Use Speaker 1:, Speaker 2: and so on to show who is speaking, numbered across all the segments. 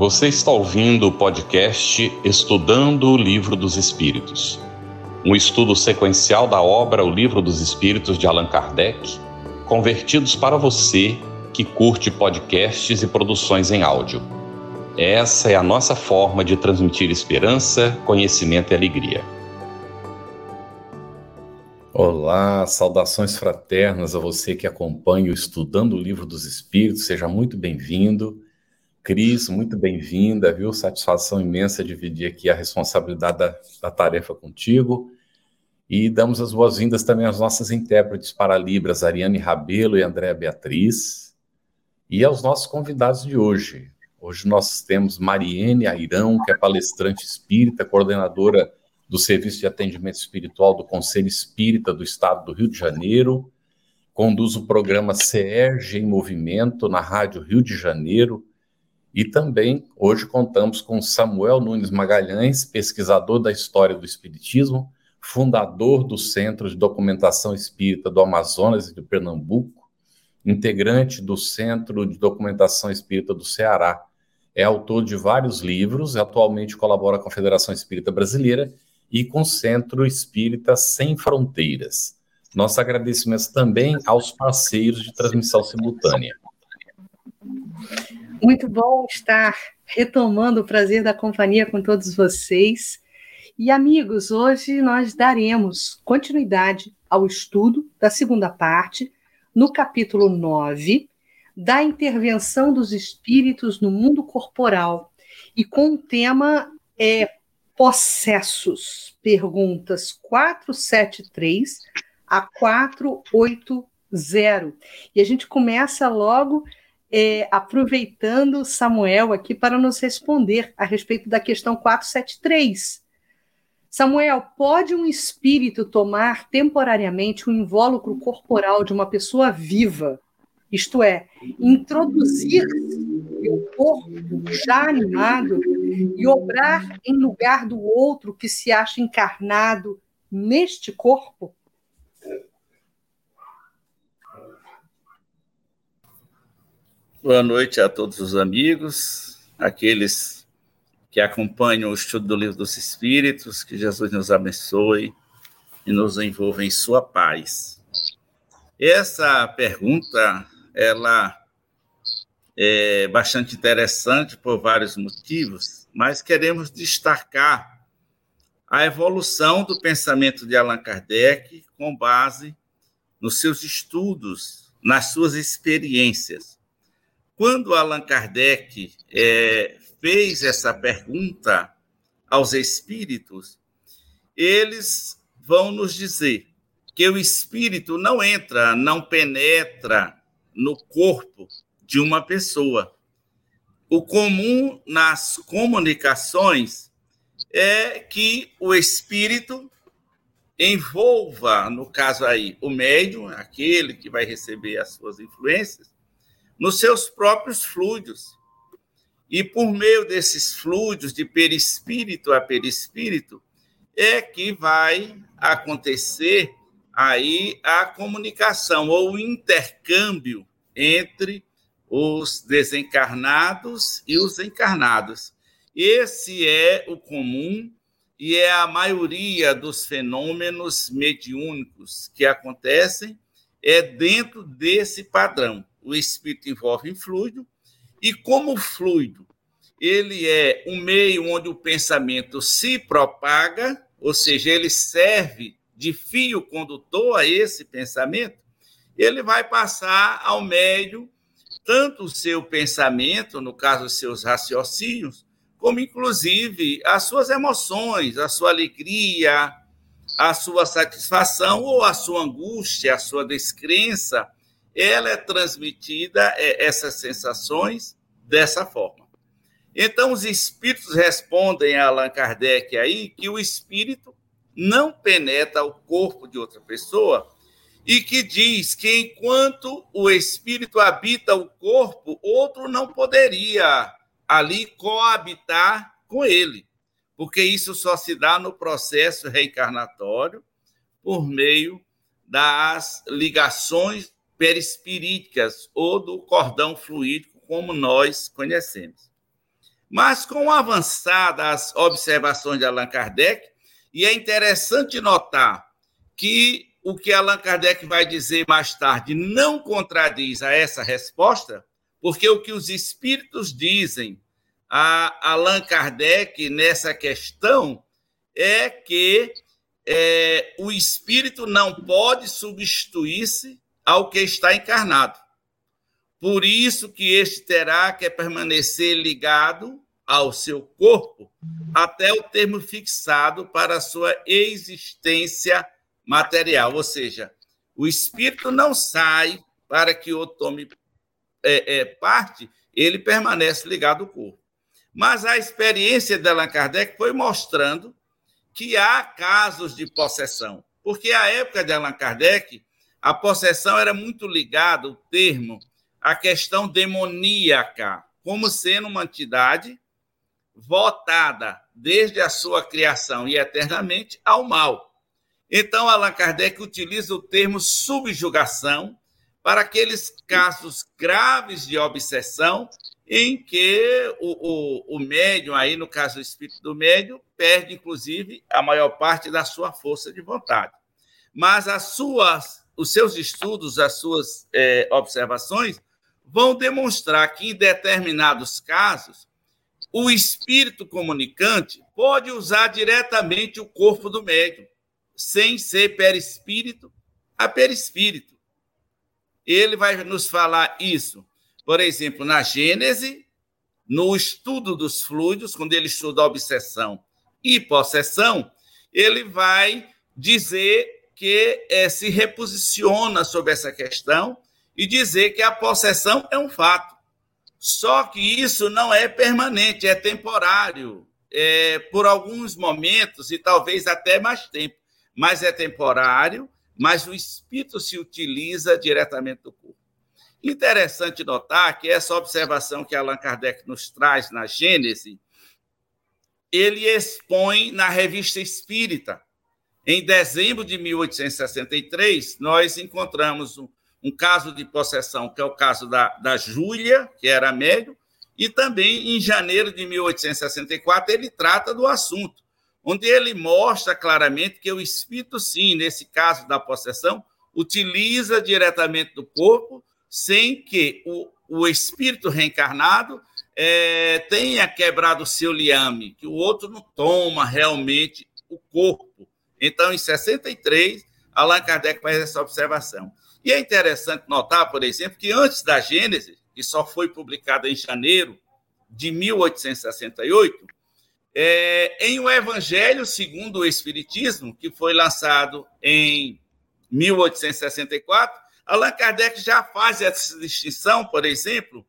Speaker 1: Você está ouvindo o podcast Estudando o Livro dos Espíritos, um estudo sequencial da obra O Livro dos Espíritos de Allan Kardec, convertidos para você que curte podcasts e produções em áudio. Essa é a nossa forma de transmitir esperança, conhecimento e alegria.
Speaker 2: Olá, saudações fraternas a você que acompanha o Estudando o Livro dos Espíritos, seja muito bem-vindo. Cris, muito bem-vinda, viu? Satisfação imensa dividir aqui a responsabilidade da, da tarefa contigo. E damos as boas-vindas também às nossas intérpretes para Libras, Ariane Rabelo e Andréa Beatriz. E aos nossos convidados de hoje. Hoje nós temos Mariene Airão, que é palestrante espírita, coordenadora do Serviço de Atendimento Espiritual do Conselho Espírita do Estado do Rio de Janeiro, conduz o programa CERG em Movimento na Rádio Rio de Janeiro, e também hoje contamos com Samuel Nunes Magalhães, pesquisador da história do Espiritismo, fundador do Centro de Documentação Espírita do Amazonas e de Pernambuco, integrante do Centro de Documentação Espírita do Ceará. É autor de vários livros, atualmente colabora com a Federação Espírita Brasileira e com o Centro Espírita Sem Fronteiras. Nossos agradecimentos também aos parceiros de transmissão simultânea.
Speaker 3: Muito bom estar retomando o prazer da companhia com todos vocês. E amigos, hoje nós daremos continuidade ao estudo da segunda parte, no capítulo 9, da intervenção dos espíritos no mundo corporal, e com o tema é possessos, perguntas 473 a 480. E a gente começa logo é, aproveitando Samuel aqui para nos responder a respeito da questão 473. Samuel, pode um espírito tomar temporariamente o um invólucro corporal de uma pessoa viva, isto é, introduzir o corpo já animado e obrar em lugar do outro que se acha encarnado neste corpo?
Speaker 4: Boa noite a todos os amigos, aqueles que acompanham o estudo do Livro dos Espíritos, que Jesus nos abençoe e nos envolva em sua paz. Essa pergunta, ela é bastante interessante por vários motivos, mas queremos destacar a evolução do pensamento de Allan Kardec com base nos seus estudos, nas suas experiências. Quando Allan Kardec é, fez essa pergunta aos espíritos, eles vão nos dizer que o espírito não entra, não penetra no corpo de uma pessoa. O comum nas comunicações é que o espírito envolva, no caso aí, o médium, aquele que vai receber as suas influências, nos seus próprios fluidos. E por meio desses fluidos, de perispírito a perispírito, é que vai acontecer aí a comunicação ou o intercâmbio entre os desencarnados e os encarnados. Esse é o comum e é a maioria dos fenômenos mediúnicos que acontecem é dentro desse padrão o espírito envolve em fluido, e como o fluido ele é um meio onde o pensamento se propaga, ou seja, ele serve de fio condutor a esse pensamento, ele vai passar ao médio tanto o seu pensamento, no caso, os seus raciocínios, como inclusive as suas emoções, a sua alegria, a sua satisfação ou a sua angústia, a sua descrença, ela é transmitida, é, essas sensações, dessa forma. Então, os espíritos respondem a Allan Kardec aí que o espírito não penetra o corpo de outra pessoa e que diz que enquanto o espírito habita o corpo, outro não poderia ali coabitar com ele, porque isso só se dá no processo reencarnatório por meio das ligações perispiríticas ou do cordão fluídico, como nós conhecemos. Mas com avançadas observações de Allan Kardec, e é interessante notar que o que Allan Kardec vai dizer mais tarde não contradiz a essa resposta, porque o que os espíritos dizem a Allan Kardec nessa questão é que é, o espírito não pode substituir-se ao que está encarnado. Por isso que este terá que permanecer ligado ao seu corpo até o termo fixado para a sua existência material, ou seja, o espírito não sai para que o tome é, é, parte, ele permanece ligado ao corpo. Mas a experiência de Allan Kardec foi mostrando que há casos de possessão, porque a época de Allan Kardec, a possessão era muito ligada, o termo, à questão demoníaca, como sendo uma entidade votada desde a sua criação e eternamente ao mal. Então, Allan Kardec utiliza o termo subjugação para aqueles casos graves de obsessão em que o, o, o médium, aí no caso o espírito do médium, perde, inclusive, a maior parte da sua força de vontade. Mas as suas, os seus estudos, as suas é, observações, vão demonstrar que, em determinados casos, o espírito comunicante pode usar diretamente o corpo do médium, sem ser perispírito a perispírito. Ele vai nos falar isso, por exemplo, na Gênese, no estudo dos fluidos, quando ele estuda obsessão e possessão, ele vai dizer que é, se reposiciona sobre essa questão e dizer que a possessão é um fato. Só que isso não é permanente, é temporário, é por alguns momentos e talvez até mais tempo, mas é temporário, mas o espírito se utiliza diretamente do corpo. Interessante notar que essa observação que Allan Kardec nos traz na Gênese, ele expõe na Revista Espírita. Em dezembro de 1863, nós encontramos um, um caso de possessão, que é o caso da, da Júlia, que era médium, e também em janeiro de 1864 ele trata do assunto, onde ele mostra claramente que o espírito, sim, nesse caso da possessão, utiliza diretamente do corpo, sem que o, o espírito reencarnado é, tenha quebrado o seu liame, que o outro não toma realmente o corpo. Então, em 63, Allan Kardec faz essa observação. E é interessante notar, por exemplo, que antes da Gênesis, que só foi publicada em janeiro de 1868, é, em O Evangelho segundo o Espiritismo, que foi lançado em 1864, Allan Kardec já faz essa distinção, por exemplo,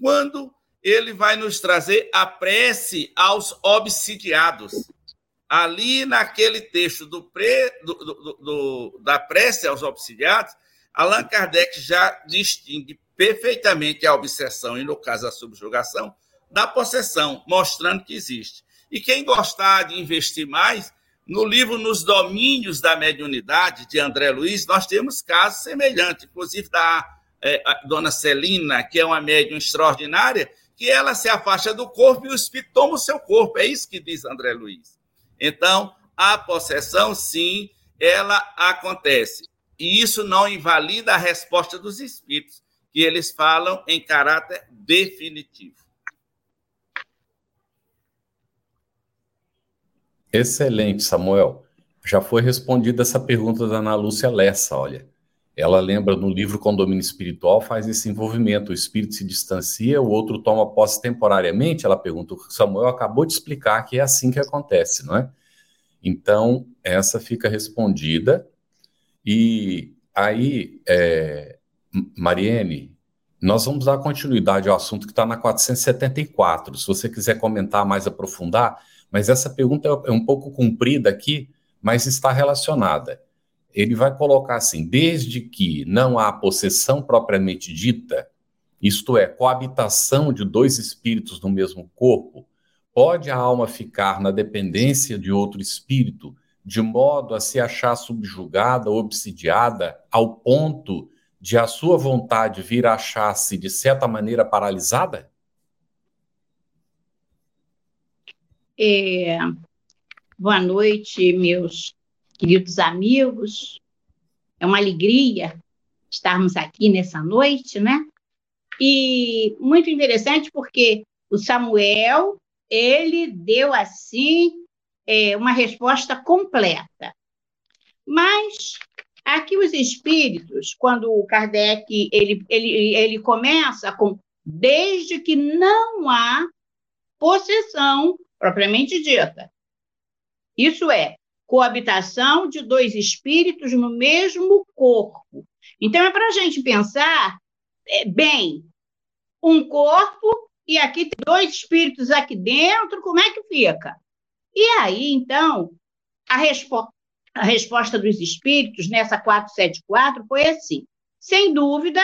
Speaker 4: quando ele vai nos trazer a prece aos obsidiados. Ali naquele texto do, pre, do, do, da prece aos obsidiados, Allan Kardec já distingue perfeitamente a obsessão, e no caso a subjugação, da possessão, mostrando que existe. E quem gostar de investir mais, no livro Nos Domínios da Mediunidade, de André Luiz, nós temos casos semelhantes, inclusive da é, dona Celina, que é uma médium extraordinária, que ela se afasta do corpo e o espírito toma o seu corpo. É isso que diz André Luiz. Então, a possessão, sim, ela acontece. E isso não invalida a resposta dos espíritos, que eles falam em caráter definitivo.
Speaker 2: Excelente, Samuel. Já foi respondida essa pergunta da Ana Lúcia Lessa, olha. Ela lembra no livro Condomínio Espiritual, faz esse envolvimento. O espírito se distancia, o outro toma posse temporariamente. Ela pergunta, o Samuel acabou de explicar que é assim que acontece, não é? Então, essa fica respondida. E aí, é, Mariene, nós vamos dar continuidade ao assunto que está na 474. Se você quiser comentar mais, aprofundar, mas essa pergunta é um pouco comprida aqui, mas está relacionada. Ele vai colocar assim: desde que não há possessão propriamente dita, isto é, coabitação de dois espíritos no mesmo corpo, pode a alma ficar na dependência de outro espírito de modo a se achar subjugada, obsidiada, ao ponto de a sua vontade vir a achar-se, de certa maneira, paralisada?
Speaker 5: É, boa noite, meus queridos amigos. É uma alegria estarmos aqui nessa noite, né? E muito interessante porque o Samuel ele deu assim é, uma resposta completa. Mas aqui os espíritos, quando o Kardec ele, ele, ele começa com desde que não há possessão propriamente dita. Isso é, coabitação de dois espíritos no mesmo corpo. Então, é para a gente pensar é, bem, um corpo e aqui tem dois espíritos aqui dentro, como é que fica? E aí, então, a, respo a resposta dos espíritos nessa 474 foi assim: sem dúvida,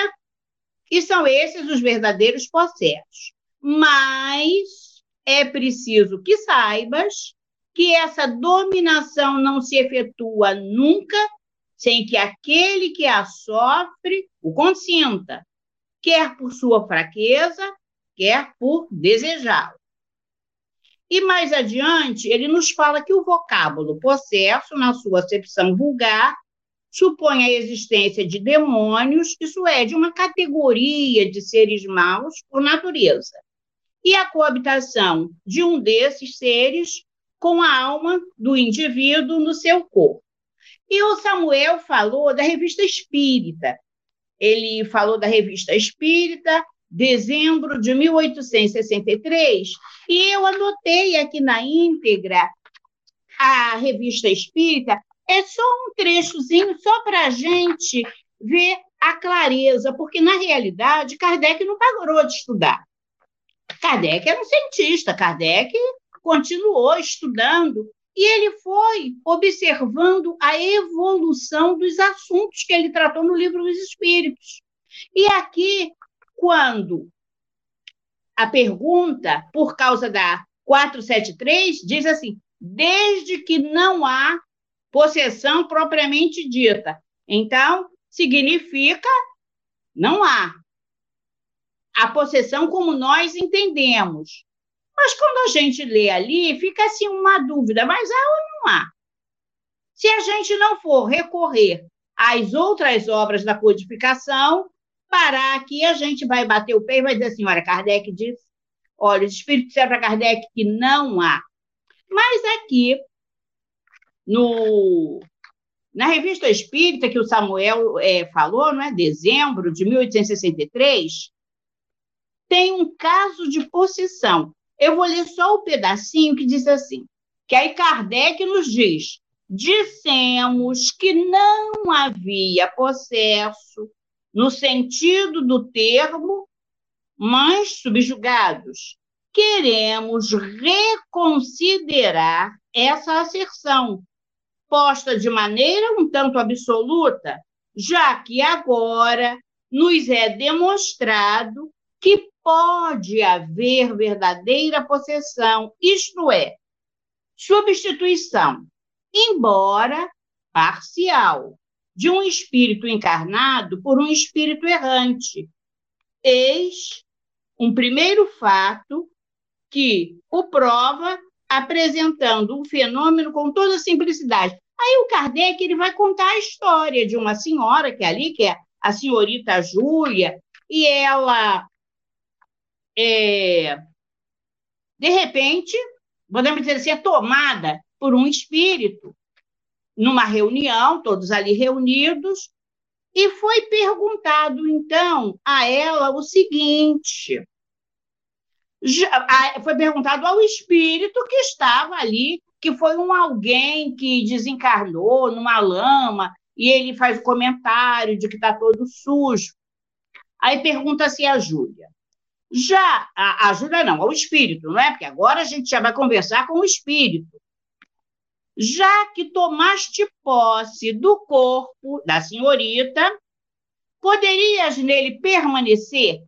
Speaker 5: e são esses os verdadeiros possessos. Mas é preciso que saibas que essa dominação não se efetua nunca sem que aquele que a sofre o consinta, quer por sua fraqueza, quer por desejá-lo. E mais adiante, ele nos fala que o vocábulo possesso, na sua acepção vulgar, supõe a existência de demônios, isso é, de uma categoria de seres maus por natureza, e a coabitação de um desses seres com a alma do indivíduo no seu corpo. E o Samuel falou da revista Espírita. Ele falou da revista Espírita, dezembro de 1863, e eu anotei aqui na íntegra a revista Espírita. É só um trechozinho, só para a gente ver a clareza, porque, na realidade, Kardec não parou de estudar. Kardec era um cientista, Kardec continuou estudando e ele foi observando a evolução dos assuntos que ele tratou no livro dos Espíritos. E aqui, quando a pergunta, por causa da 473, diz assim: desde que não há possessão propriamente dita. Então, significa não há. A possessão como nós entendemos. Mas quando a gente lê ali, fica assim uma dúvida: mas há ou não há? Se a gente não for recorrer às outras obras da codificação, parar aqui, a gente vai bater o pé e vai dizer assim: olha, Kardec disse, olha, os espíritos disseram para Kardec que não há. Mas aqui, no, na revista Espírita, que o Samuel é, falou, não é? dezembro de 1863, tem um caso de possessão eu vou ler só o pedacinho que diz assim: que aí Kardec nos diz: dissemos que não havia possesso no sentido do termo mães subjugados. Queremos reconsiderar essa asserção, posta de maneira um tanto absoluta, já que agora nos é demonstrado que pode haver verdadeira possessão, isto é, substituição, embora parcial, de um espírito encarnado por um espírito errante. Eis um primeiro fato que o prova apresentando o fenômeno com toda simplicidade. Aí o Kardec ele vai contar a história de uma senhora que é ali, que é a senhorita Júlia, e ela é, de repente, podemos dizer assim, é tomada por um espírito numa reunião, todos ali reunidos, e foi perguntado então a ela o seguinte: foi perguntado ao espírito que estava ali, que foi um alguém que desencarnou numa lama, e ele faz o comentário de que está todo sujo. Aí pergunta-se a Júlia: já a, ajuda não, ao espírito, não é? Porque agora a gente já vai conversar com o espírito. Já que tomaste posse do corpo da senhorita, poderias nele permanecer?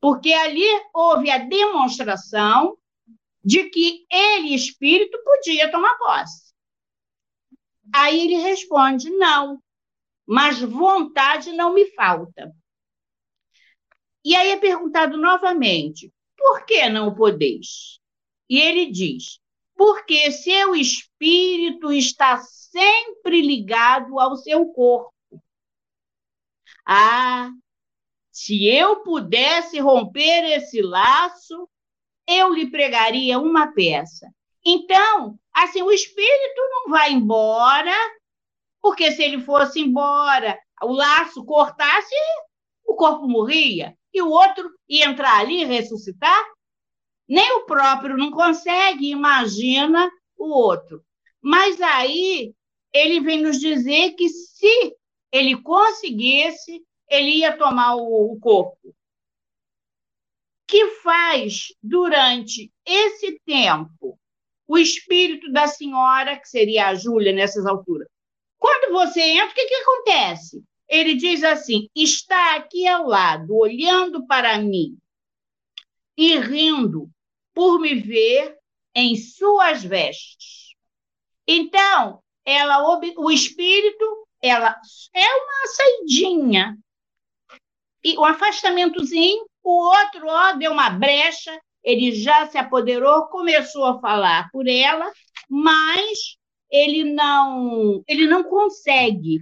Speaker 5: Porque ali houve a demonstração de que ele, espírito, podia tomar posse. Aí ele responde: não, mas vontade não me falta. E aí é perguntado novamente: por que não podeis? E ele diz: porque seu espírito está sempre ligado ao seu corpo. Ah, se eu pudesse romper esse laço, eu lhe pregaria uma peça. Então, assim, o espírito não vai embora, porque se ele fosse embora, o laço cortasse, o corpo morria, e o outro ia entrar ali e ressuscitar. Nem o próprio não consegue, imagina o outro. Mas aí ele vem nos dizer que se ele conseguisse, ele ia tomar o, o corpo. Que faz durante esse tempo o espírito da senhora, que seria a Júlia nessas alturas. Quando você entra, o que, que acontece? Ele diz assim: está aqui ao lado, olhando para mim e rindo por me ver em suas vestes. Então, ela o espírito, ela é uma saidinha. E um afastamentozinho, o outro, ó, deu uma brecha, ele já se apoderou, começou a falar por ela, mas ele não, ele não consegue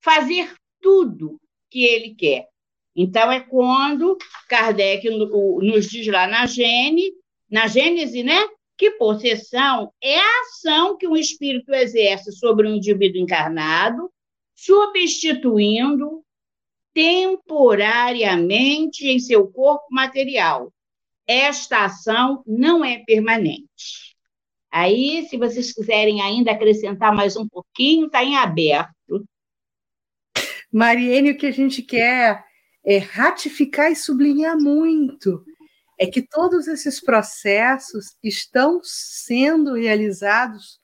Speaker 5: fazer tudo que ele quer. Então é quando Kardec nos diz lá na Gênese, na Gênese, né, que possessão é a ação que um espírito exerce sobre um indivíduo encarnado, substituindo temporariamente em seu corpo material. Esta ação não é permanente. Aí, se vocês quiserem ainda acrescentar mais um pouquinho, está em aberto.
Speaker 3: Mariene, o que a gente quer é ratificar e sublinhar muito é que todos esses processos estão sendo realizados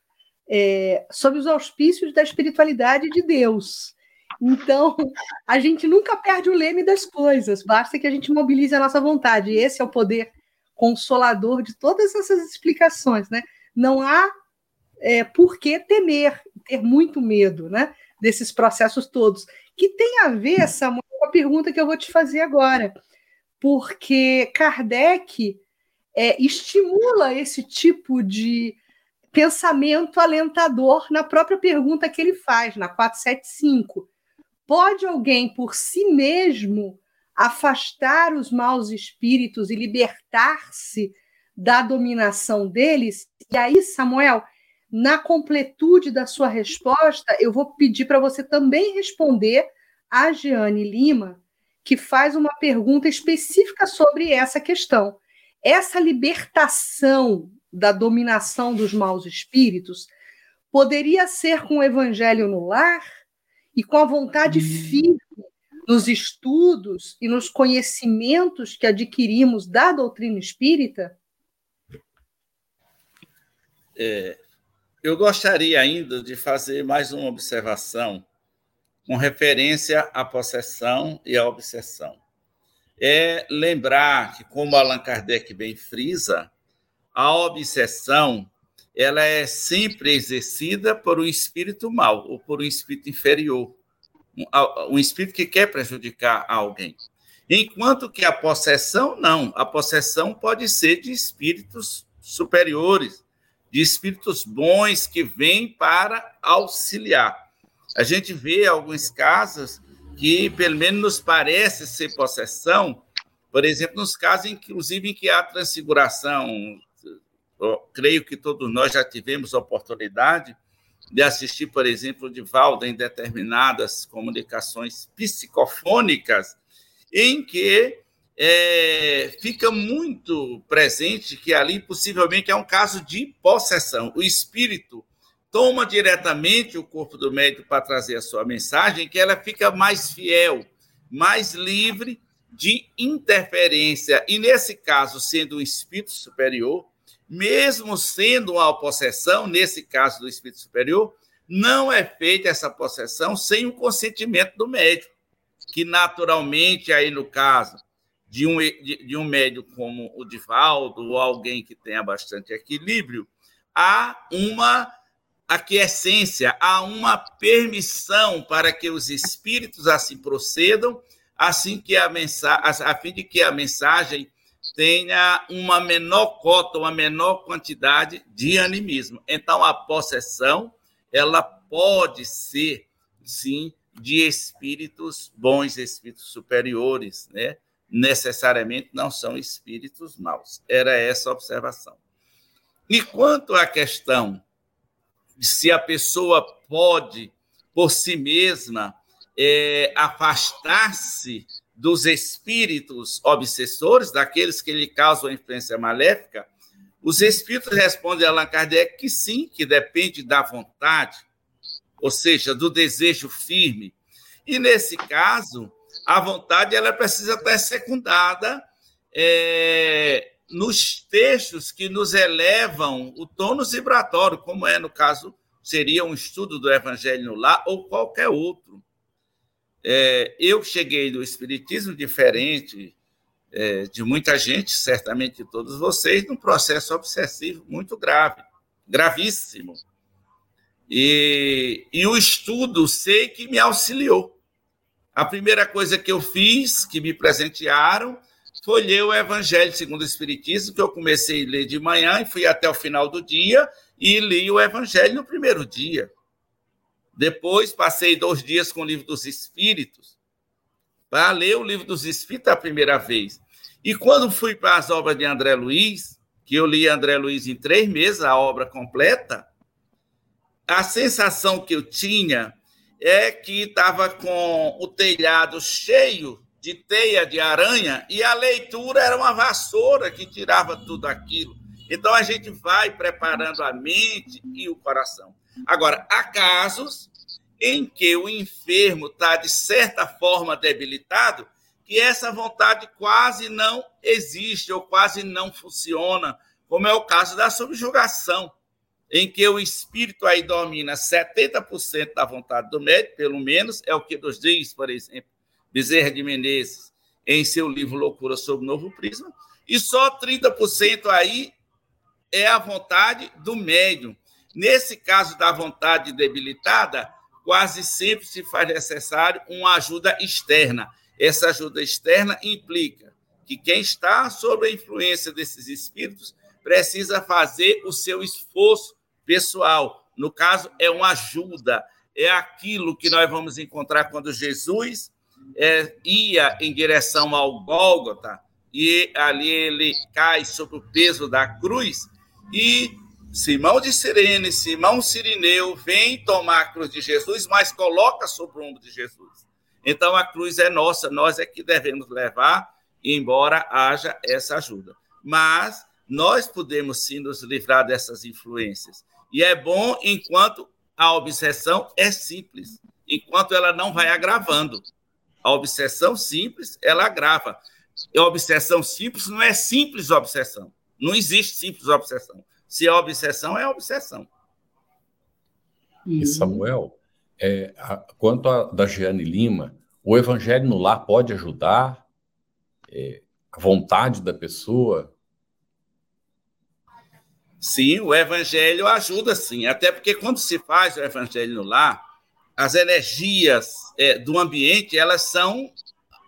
Speaker 3: é, sob os auspícios da espiritualidade de Deus. Então, a gente nunca perde o leme das coisas, basta que a gente mobilize a nossa vontade. Esse é o poder consolador de todas essas explicações. Né? Não há é, por que temer, ter muito medo né, desses processos todos, que tem a ver, Samuel, com a pergunta que eu vou te fazer agora porque Kardec é, estimula esse tipo de pensamento alentador na própria pergunta que ele faz, na 475. Pode alguém por si mesmo afastar os maus espíritos e libertar-se da dominação deles? E aí, Samuel, na completude da sua resposta, eu vou pedir para você também responder a Jeane Lima, que faz uma pergunta específica sobre essa questão. Essa libertação da dominação dos maus espíritos poderia ser com o evangelho no lar e com a vontade hum. firme nos estudos e nos conhecimentos que adquirimos da doutrina espírita?
Speaker 4: É, eu gostaria ainda de fazer mais uma observação com referência à possessão e à obsessão. É lembrar que, como Allan Kardec bem frisa, a obsessão ela é sempre exercida por um espírito mau ou por um espírito inferior, um espírito que quer prejudicar alguém. Enquanto que a possessão, não. A possessão pode ser de espíritos superiores, de espíritos bons que vêm para auxiliar a gente vê alguns casos que, pelo menos, nos parece ser possessão, por exemplo, nos casos, inclusive, em que há transfiguração. Eu creio que todos nós já tivemos oportunidade de assistir, por exemplo, de Valda em determinadas comunicações psicofônicas, em que é, fica muito presente que ali possivelmente é um caso de possessão. O espírito toma diretamente o corpo do médico para trazer a sua mensagem, que ela fica mais fiel, mais livre de interferência. E nesse caso, sendo um espírito superior, mesmo sendo uma possessão, nesse caso do espírito superior, não é feita essa possessão sem o consentimento do médico, que naturalmente, aí no caso de um, de, de um médico como o Divaldo, ou alguém que tenha bastante equilíbrio, há uma aquiescência, há uma permissão para que os espíritos assim procedam, assim que a a fim de que a mensagem tenha uma menor cota, uma menor quantidade de animismo. Então, a possessão, ela pode ser, sim, de espíritos bons, espíritos superiores, né? Necessariamente não são espíritos maus. Era essa a observação. E quanto à questão de se a pessoa pode, por si mesma, é, afastar-se dos espíritos obsessores, daqueles que lhe causam influência maléfica, os espíritos respondem a Allan Kardec que sim, que depende da vontade, ou seja, do desejo firme. E nesse caso, a vontade ela precisa estar secundada é, nos textos que nos elevam o tônus vibratório, como é no caso, seria um estudo do Evangelho no Lar ou qualquer outro. É, eu cheguei do Espiritismo diferente é, de muita gente, certamente de todos vocês, num processo obsessivo muito grave, gravíssimo. E, e o estudo sei que me auxiliou. A primeira coisa que eu fiz, que me presentearam, foi ler o Evangelho segundo o Espiritismo, que eu comecei a ler de manhã e fui até o final do dia e li o Evangelho no primeiro dia. Depois passei dois dias com o livro dos Espíritos para ler o livro dos Espíritos a primeira vez. E quando fui para as obras de André Luiz, que eu li André Luiz em três meses, a obra completa, a sensação que eu tinha é que estava com o telhado cheio de teia de aranha e a leitura era uma vassoura que tirava tudo aquilo. Então a gente vai preparando a mente e o coração. Agora, há casos em que o enfermo está, de certa forma, debilitado, que essa vontade quase não existe ou quase não funciona, como é o caso da subjugação, em que o espírito aí domina 70% da vontade do médico, pelo menos, é o que nos diz, por exemplo, Bezerra de Menezes, em seu livro Loucura sobre o Novo Prisma, e só 30% aí é a vontade do médium. Nesse caso da vontade debilitada, quase sempre se faz necessário uma ajuda externa. Essa ajuda externa implica que quem está sob a influência desses espíritos precisa fazer o seu esforço pessoal. No caso, é uma ajuda, é aquilo que nós vamos encontrar quando Jesus é, ia em direção ao Gólgota e ali ele cai sob o peso da cruz e Simão de Sirene, Simão Sirineu, vem tomar a cruz de Jesus, mas coloca sobre o ombro de Jesus. Então a cruz é nossa, nós é que devemos levar, embora haja essa ajuda. Mas nós podemos sim nos livrar dessas influências. E é bom enquanto a obsessão é simples, enquanto ela não vai agravando. A obsessão simples, ela agrava. A obsessão simples não é simples obsessão. Não existe simples obsessão. Se é obsessão, é obsessão.
Speaker 2: E Samuel, é, a, quanto a da Giane Lima, o evangelho no lar pode ajudar é, a vontade da pessoa?
Speaker 4: Sim, o evangelho ajuda sim, até porque quando se faz o evangelho no lar, as energias é, do ambiente elas são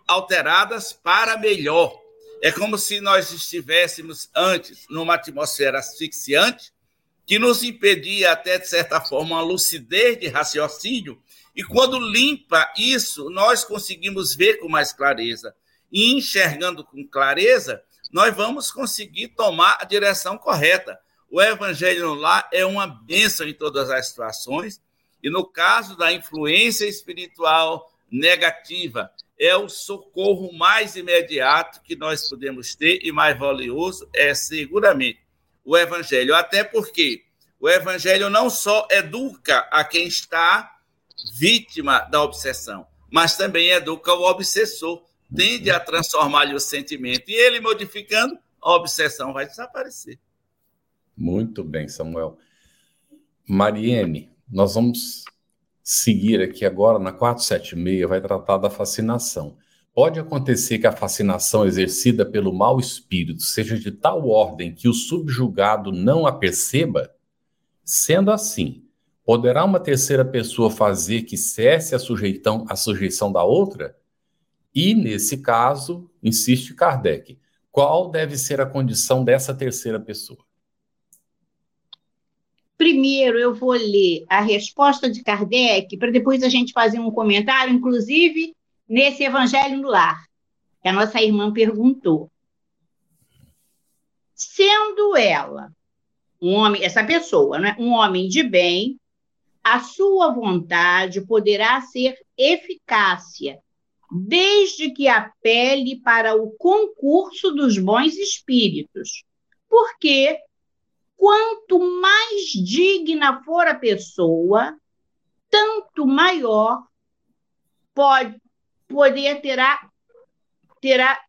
Speaker 4: alteradas para melhor. É como se nós estivéssemos antes numa atmosfera asfixiante que nos impedia até de certa forma uma lucidez de raciocínio e quando limpa isso nós conseguimos ver com mais clareza e enxergando com clareza nós vamos conseguir tomar a direção correta. O evangelho lar é uma bênção em todas as situações e no caso da influência espiritual negativa, é o socorro mais imediato que nós podemos ter e mais valioso é seguramente o evangelho, até porque o evangelho não só educa a quem está vítima da obsessão, mas também educa o obsessor, tende a transformar-lhe o sentimento e ele modificando, a obsessão vai desaparecer.
Speaker 2: Muito bem, Samuel. Mariene, nós vamos seguir aqui agora na 476, vai tratar da fascinação. Pode acontecer que a fascinação exercida pelo mau espírito seja de tal ordem que o subjugado não a perceba? Sendo assim, poderá uma terceira pessoa fazer que cesse a, sujeitão, a sujeição da outra? E, nesse caso, insiste Kardec, qual deve ser a condição dessa terceira pessoa?
Speaker 5: Primeiro, eu vou ler a resposta de Kardec, para depois a gente fazer um comentário, inclusive nesse Evangelho no Lar, que a nossa irmã perguntou. Sendo ela um homem, essa pessoa, né, um homem de bem, a sua vontade poderá ser eficácia, desde que apele para o concurso dos bons espíritos. Porque quanto mais digna for a pessoa, tanto maior pode poder terá terá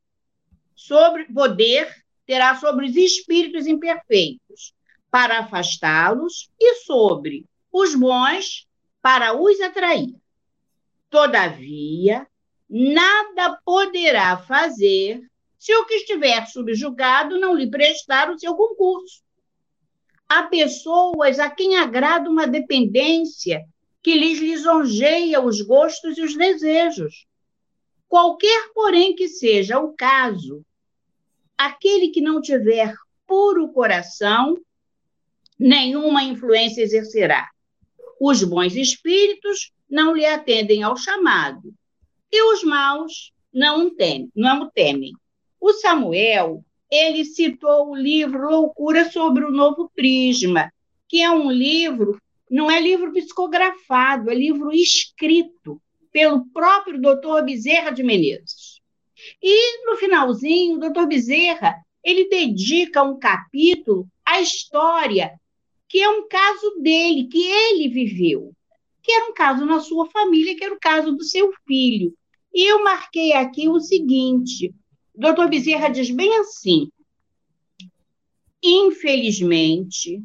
Speaker 5: sobre poder terá sobre os espíritos imperfeitos para afastá-los e sobre os bons para os atrair. Todavia, nada poderá fazer se o que estiver subjugado não lhe prestar o seu concurso. Há pessoas a quem agrada uma dependência que lhes lisonjeia os gostos e os desejos. Qualquer, porém, que seja o caso, aquele que não tiver puro coração, nenhuma influência exercerá. Os bons espíritos não lhe atendem ao chamado, e os maus não o temem. Não o temem. O Samuel, ele citou o livro Loucura sobre o Novo Prisma, que é um livro, não é livro psicografado, é livro escrito pelo próprio doutor Bezerra de Menezes. E no finalzinho, o doutor Bezerra, ele dedica um capítulo à história, que é um caso dele, que ele viveu, que era um caso na sua família, que era o caso do seu filho. E eu marquei aqui o seguinte: doutor Bezerra diz bem assim. Infelizmente,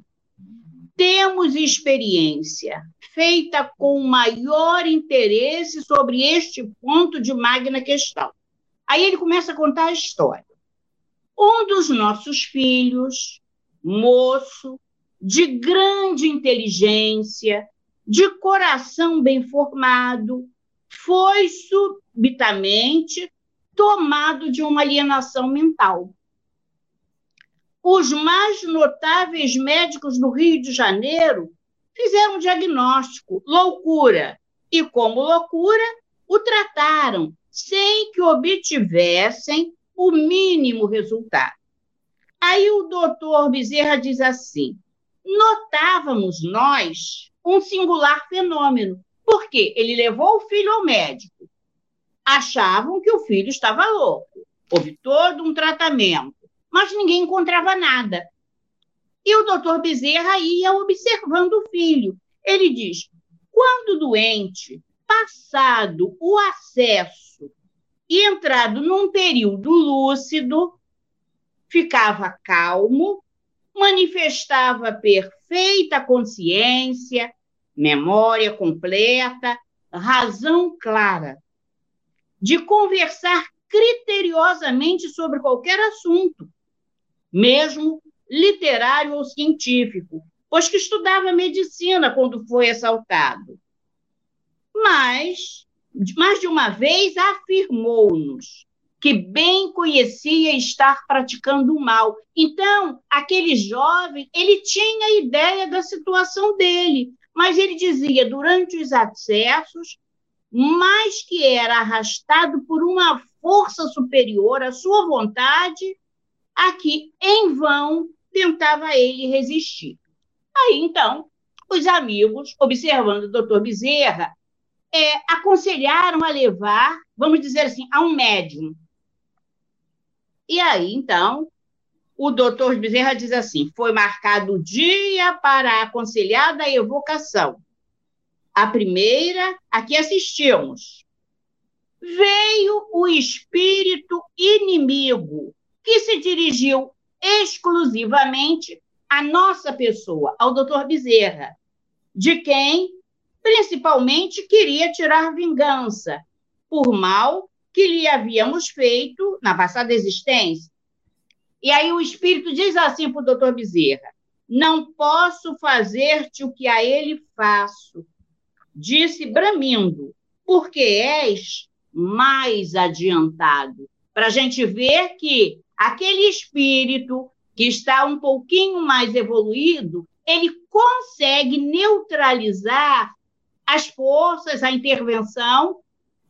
Speaker 5: temos experiência feita com maior interesse sobre este ponto de magna questão. Aí ele começa a contar a história. Um dos nossos filhos, moço, de grande inteligência, de coração bem formado, foi subitamente tomado de uma alienação mental. Os mais notáveis médicos do Rio de Janeiro fizeram um diagnóstico, loucura, e como loucura, o trataram sem que obtivessem o mínimo resultado. Aí o doutor Bezerra diz assim: notávamos nós um singular fenômeno, porque ele levou o filho ao médico, achavam que o filho estava louco. Houve todo um tratamento, mas ninguém encontrava nada. E o doutor Bezerra ia observando o filho. Ele diz: quando doente, passado o acesso e entrado num período lúcido, ficava calmo, manifestava perfeita consciência, memória completa, razão clara de conversar criteriosamente sobre qualquer assunto, mesmo literário ou científico, pois que estudava medicina quando foi assaltado. Mas, mais de uma vez, afirmou-nos que bem conhecia estar praticando o mal. Então, aquele jovem, ele tinha ideia da situação dele, mas ele dizia, durante os acessos, mais que era arrastado por uma força superior à sua vontade, a que, em vão, tentava ele resistir. Aí, então, os amigos, observando o doutor Bezerra, é, aconselharam a levar, vamos dizer assim, a um médium. E aí, então, o doutor Bezerra diz assim: foi marcado o dia para a aconselhada evocação a primeira a que assistimos, veio o espírito inimigo que se dirigiu exclusivamente à nossa pessoa, ao doutor Bezerra, de quem principalmente queria tirar vingança por mal que lhe havíamos feito na passada existência. E aí o espírito diz assim para o doutor Bezerra: não posso fazer-te o que a ele faço, disse bramindo, porque és mais adiantado. Para a gente ver que aquele espírito que está um pouquinho mais evoluído, ele consegue neutralizar as forças, a intervenção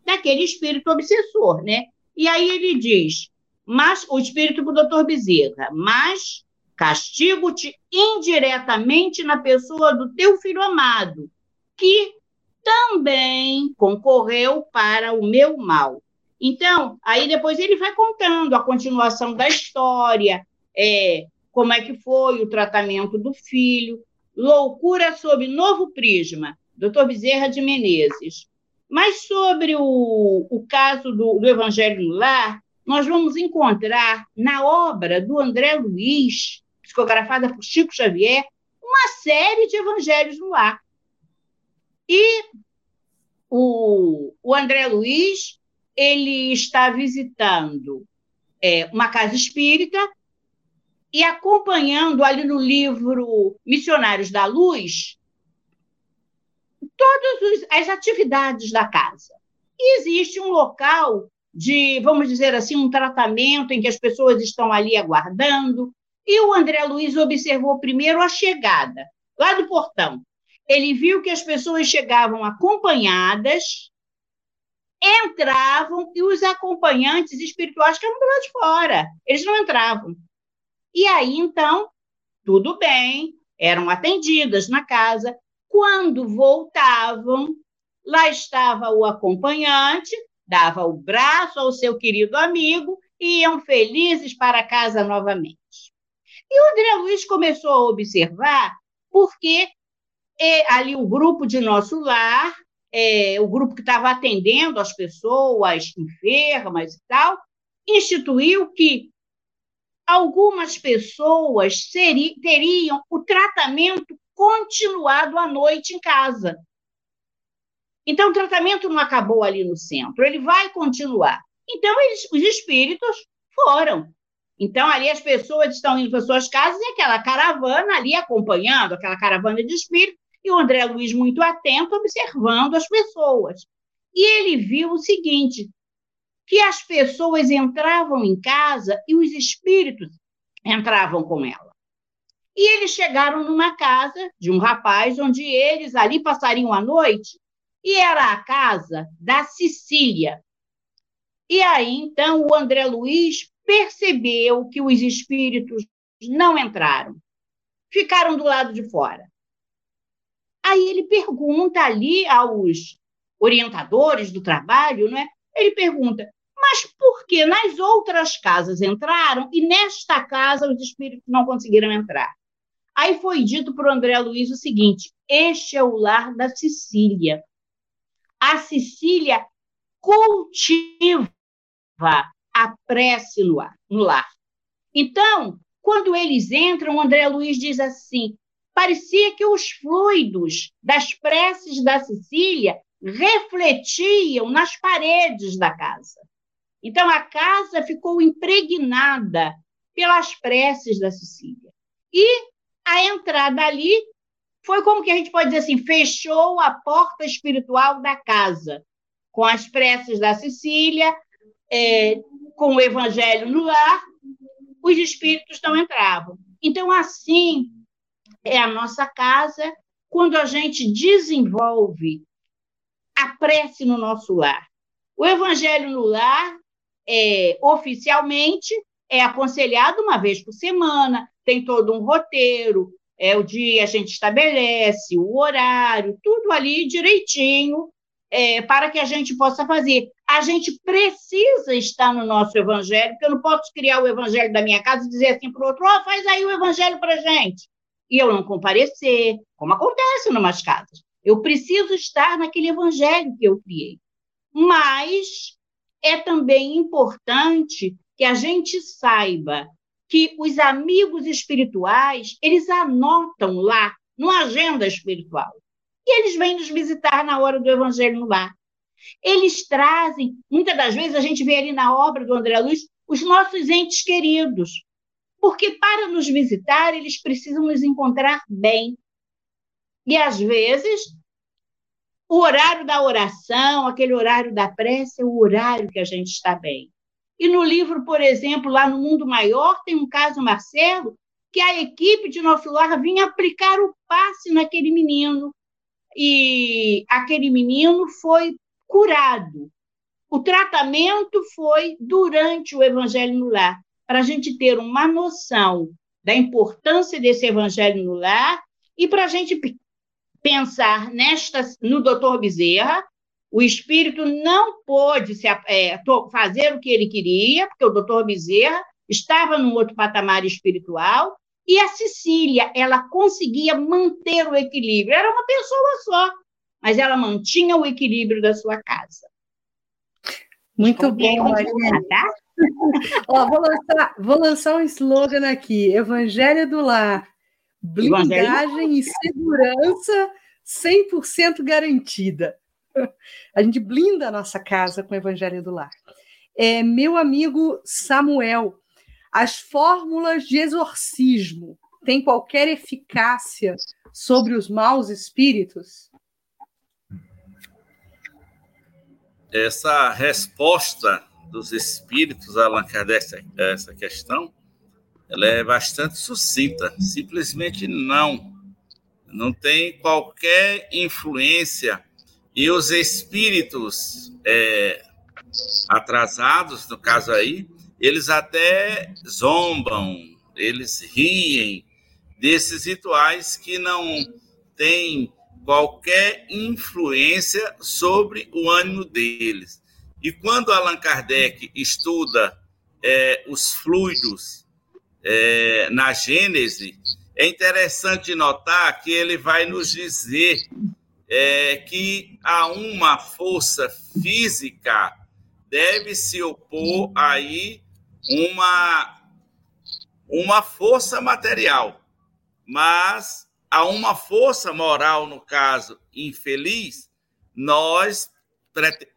Speaker 5: daquele espírito obsessor, né? E aí ele diz, mas o espírito do doutor Bezerra, mas castigo-te indiretamente na pessoa do teu filho amado, que também concorreu para o meu mal. Então, aí depois ele vai contando a continuação da história, é, como é que foi o tratamento do filho, loucura sob novo prisma, doutor Bezerra de Menezes. Mas sobre o, o caso do, do Evangelho no Lar, nós vamos encontrar na obra do André Luiz, psicografada por Chico Xavier, uma série de evangelhos no lar. E o, o André Luiz ele está visitando é, uma casa espírita e acompanhando ali no livro Missionários da Luz todas as atividades da casa. E existe um local de, vamos dizer assim, um tratamento em que as pessoas estão ali aguardando. E o André Luiz observou primeiro a chegada, lá do portão. Ele viu que as pessoas chegavam acompanhadas entravam e os acompanhantes espirituais ficavam do lado de fora. Eles não entravam. E aí, então, tudo bem, eram atendidas na casa. Quando voltavam, lá estava o acompanhante, dava o braço ao seu querido amigo e iam felizes para casa novamente. E o André Luiz começou a observar porque eh, ali o grupo de nosso lar é, o grupo que estava atendendo as pessoas enfermas e tal, instituiu que algumas pessoas seri, teriam o tratamento continuado à noite em casa. Então, o tratamento não acabou ali no centro, ele vai continuar. Então, eles, os espíritos foram. Então, ali as pessoas estão indo para suas casas e aquela caravana ali acompanhando, aquela caravana de espíritos, e o André Luiz, muito atento, observando as pessoas. E ele viu o seguinte: que as pessoas entravam em casa e os espíritos entravam com ela. E eles chegaram numa casa de um rapaz, onde eles ali passariam a noite, e era a casa da Sicília. E aí, então, o André Luiz percebeu que os espíritos não entraram, ficaram do lado de fora. Aí ele pergunta ali aos orientadores do trabalho, não é? Ele pergunta: mas por que nas outras casas entraram e nesta casa os espíritos não conseguiram entrar? Aí foi dito para o André Luiz o seguinte: este é o lar da Sicília. A Sicília cultiva a prece no, ar, no lar. Então, quando eles entram, o André Luiz diz assim: parecia que os fluidos das preces da Sicília refletiam nas paredes da casa. Então, a casa ficou impregnada pelas preces da Sicília. E a entrada ali foi como que a gente pode dizer assim, fechou a porta espiritual da casa, com as preces da Sicília, é, com o evangelho no lar, os espíritos não entravam. Então, assim, é a nossa casa quando a gente desenvolve a prece no nosso lar. O evangelho no lar, é, oficialmente, é aconselhado uma vez por semana, tem todo um roteiro, é o dia a gente estabelece, o horário, tudo ali direitinho, é, para que a gente possa fazer. A gente precisa estar no nosso evangelho, porque eu não posso criar o evangelho da minha casa e dizer assim para o outro, oh, faz aí o evangelho para gente e eu não comparecer, como acontece em umas casas. Eu preciso estar naquele evangelho que eu criei. Mas é também importante que a gente saiba que os amigos espirituais, eles anotam lá no agenda espiritual. E eles vêm nos visitar na hora do evangelho no lar. Eles trazem, muitas das vezes a gente vê ali na obra do André Luiz, os nossos entes queridos, porque para nos visitar, eles precisam nos encontrar bem. E às vezes, o horário da oração, aquele horário da prece, é o horário que a gente está bem. E no livro, por exemplo, lá no Mundo Maior, tem um caso, Marcelo, que a equipe de Nosso Lar vinha aplicar o passe naquele menino. E aquele menino foi curado. O tratamento foi durante o Evangelho no Lar, para a gente ter uma noção da importância desse Evangelho no Lar e para a gente pensar nesta, no doutor Bezerra, o espírito não pôde se, é, fazer o que ele queria, porque o doutor Bezerra estava num outro patamar espiritual, e a Cecília, ela conseguia manter o equilíbrio. Era uma pessoa só, mas ela mantinha o equilíbrio da sua casa.
Speaker 3: Muito bom, Mariana. Tá? Ó, vou, lançar, vou lançar um slogan aqui: Evangelho do Lar. Blindagem e segurança 100% garantida. A gente blinda a nossa casa com o Evangelho do Lar. É, meu amigo Samuel, as fórmulas de exorcismo têm qualquer eficácia sobre os maus espíritos?
Speaker 4: Essa resposta dos espíritos Allan Kardec, essa questão, ela é bastante sucinta. Simplesmente não. Não tem qualquer influência. E os espíritos é, atrasados, no caso aí, eles até zombam, eles riem desses rituais que não têm qualquer influência sobre o ânimo deles. E quando Allan Kardec estuda é, os fluidos é, na Gênese, é interessante notar que ele vai nos dizer é, que há uma força física deve se opor aí uma uma força material, mas a uma força moral, no caso infeliz, nós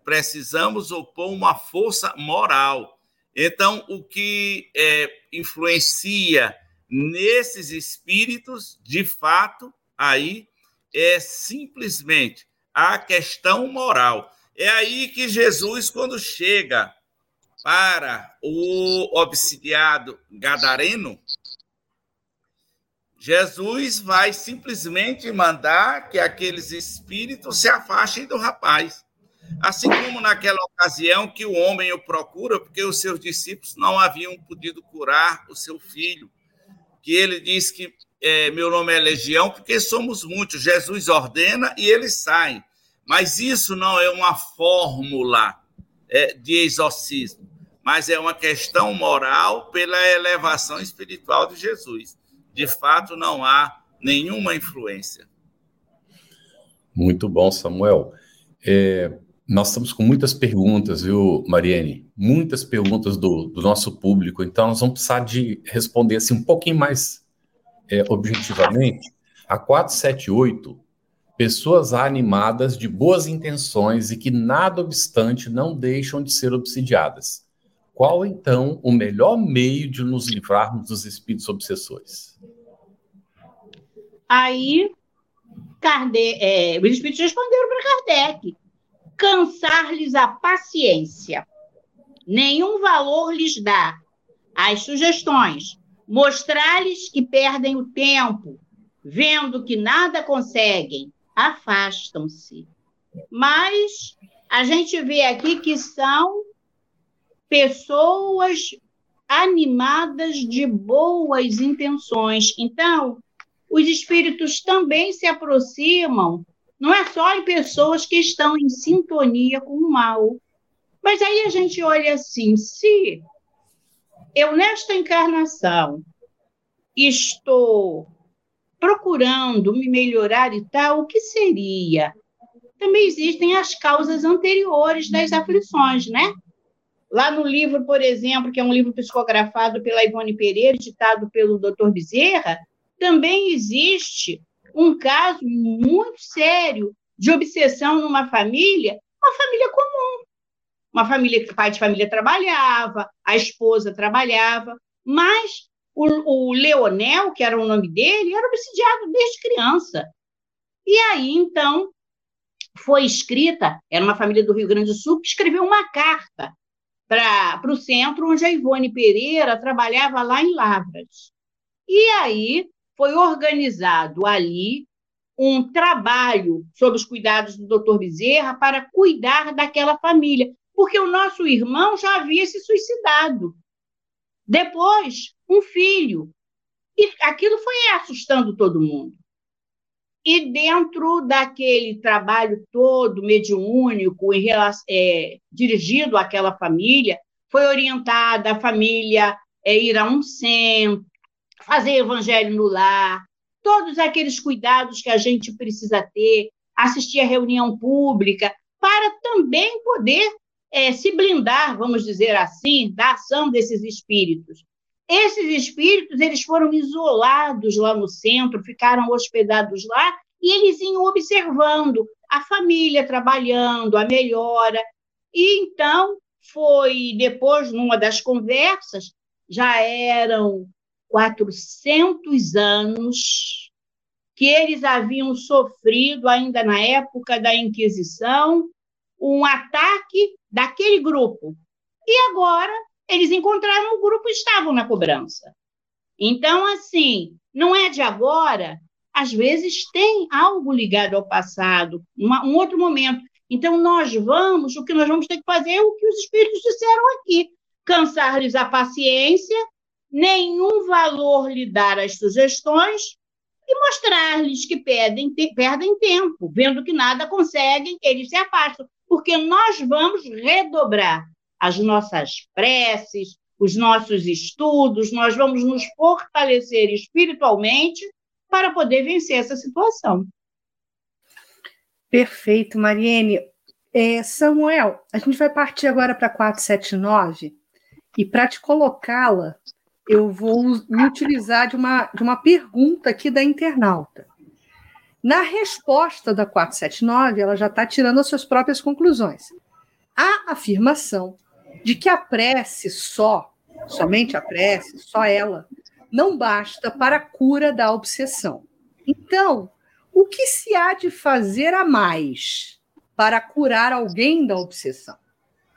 Speaker 4: precisamos opor uma força moral. Então, o que é, influencia nesses espíritos, de fato, aí é simplesmente a questão moral. É aí que Jesus, quando chega para o obsidiado gadareno, Jesus vai simplesmente mandar que aqueles espíritos se afastem do rapaz. Assim como naquela ocasião que o homem o procura, porque os seus discípulos não haviam podido curar o seu filho, que ele diz que é, meu nome é Legião, porque somos muitos. Jesus ordena e eles saem. Mas isso não é uma fórmula é, de exorcismo mas é uma questão moral pela elevação espiritual de Jesus. De fato, não há nenhuma influência.
Speaker 2: Muito bom, Samuel. É, nós estamos com muitas perguntas, viu, Mariane? Muitas perguntas do, do, nosso público, então nós vamos precisar de responder assim, um pouquinho mais é, objetivamente. A 478, pessoas animadas de boas intenções e que, nada obstante, não deixam de ser obsidiadas. Qual, então, o melhor meio de nos livrarmos dos espíritos obsessores?
Speaker 5: Aí, Kardec, é, os espíritos responderam para Kardec: cansar-lhes a paciência, nenhum valor lhes dá. As sugestões, mostrar-lhes que perdem o tempo, vendo que nada conseguem, afastam-se. Mas a gente vê aqui que são pessoas animadas de boas intenções. Então, os espíritos também se aproximam, não é só em pessoas que estão em sintonia com o mal. Mas aí a gente olha assim: se eu, nesta encarnação, estou procurando me melhorar e tal, o que seria? Também existem as causas anteriores das aflições, né? Lá no livro, por exemplo, que é um livro psicografado pela Ivone Pereira, ditado pelo Dr. Bezerra, também existe um caso muito sério de obsessão numa família, uma família comum. Uma família que o pai de família trabalhava, a esposa trabalhava, mas o, o Leonel, que era o nome dele, era obsidiado desde criança. E aí, então, foi escrita, era uma família do Rio Grande do Sul, que escreveu uma carta para o centro, onde a Ivone Pereira trabalhava lá em Lavras. E aí foi organizado ali um trabalho sob os cuidados do doutor Bezerra para cuidar daquela família, porque o nosso irmão já havia se suicidado. Depois, um filho. E aquilo foi assustando todo mundo. E dentro daquele trabalho todo mediúnico em relação, é, dirigido àquela família, foi orientada a família é, ir a um centro, fazer evangelho no lar, todos aqueles cuidados que a gente precisa ter, assistir a reunião pública, para também poder é, se blindar, vamos dizer assim, da ação desses espíritos. Esses espíritos eles foram isolados lá no centro, ficaram hospedados lá e eles iam observando a família trabalhando, a melhora. E então foi depois numa das conversas já eram 400 anos que eles haviam sofrido ainda na época da Inquisição um ataque daquele grupo. E agora eles encontraram o grupo e estavam na cobrança. Então, assim, não é de agora, às vezes tem algo ligado ao passado, uma, um outro momento. Então, nós vamos, o que nós vamos ter que fazer é o que os espíritos disseram aqui: cansar-lhes a paciência, nenhum valor lhe dar as sugestões e mostrar-lhes que perdem, perdem tempo, vendo que nada conseguem, eles se afastam, porque nós vamos redobrar as nossas preces, os nossos estudos, nós vamos nos fortalecer espiritualmente para poder vencer essa situação.
Speaker 3: Perfeito, Mariene. É, Samuel, a gente vai partir agora para 479 e para te colocá-la, eu vou me utilizar de uma, de uma pergunta aqui da internauta. Na resposta da 479, ela já está tirando as suas próprias conclusões. A afirmação de que a prece só, somente a prece, só ela, não basta para a cura da obsessão. Então, o que se há de fazer a mais para curar alguém da obsessão?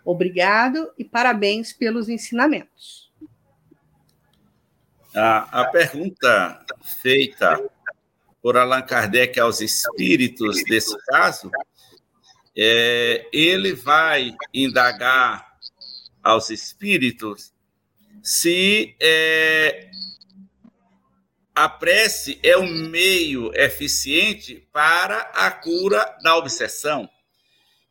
Speaker 3: Obrigado e parabéns pelos ensinamentos.
Speaker 4: A, a pergunta feita por Allan Kardec aos espíritos desse caso, é, ele vai indagar aos espíritos se é, a prece é um meio eficiente para a cura da obsessão.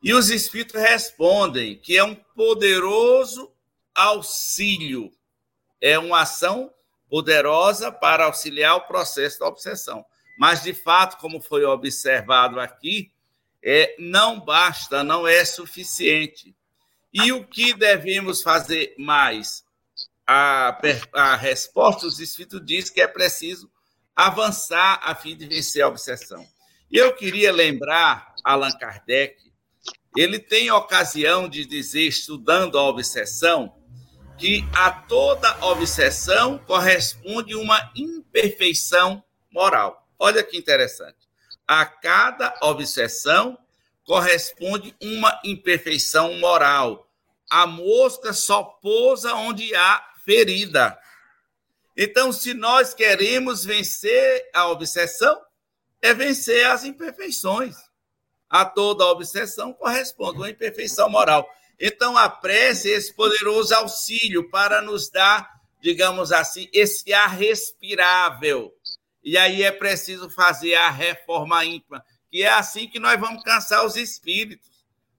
Speaker 4: E os espíritos respondem que é um poderoso auxílio, é uma ação poderosa para auxiliar o processo da obsessão. Mas, de fato, como foi observado aqui, é, não basta, não é suficiente. E o que devemos fazer mais? a, a resposta dos espíritos diz que é preciso avançar a fim de vencer a obsessão. Eu queria lembrar Allan Kardec, ele tem ocasião de dizer, estudando a obsessão, que a toda obsessão corresponde uma imperfeição moral. Olha que interessante. A cada obsessão corresponde uma imperfeição moral. A mosca só pousa onde há ferida. Então, se nós queremos vencer a obsessão, é vencer as imperfeições. A toda obsessão corresponde uma imperfeição moral. Então, a prece é esse poderoso auxílio para nos dar, digamos assim, esse ar respirável. E aí é preciso fazer a reforma ímpar, que é assim que nós vamos cansar os espíritos.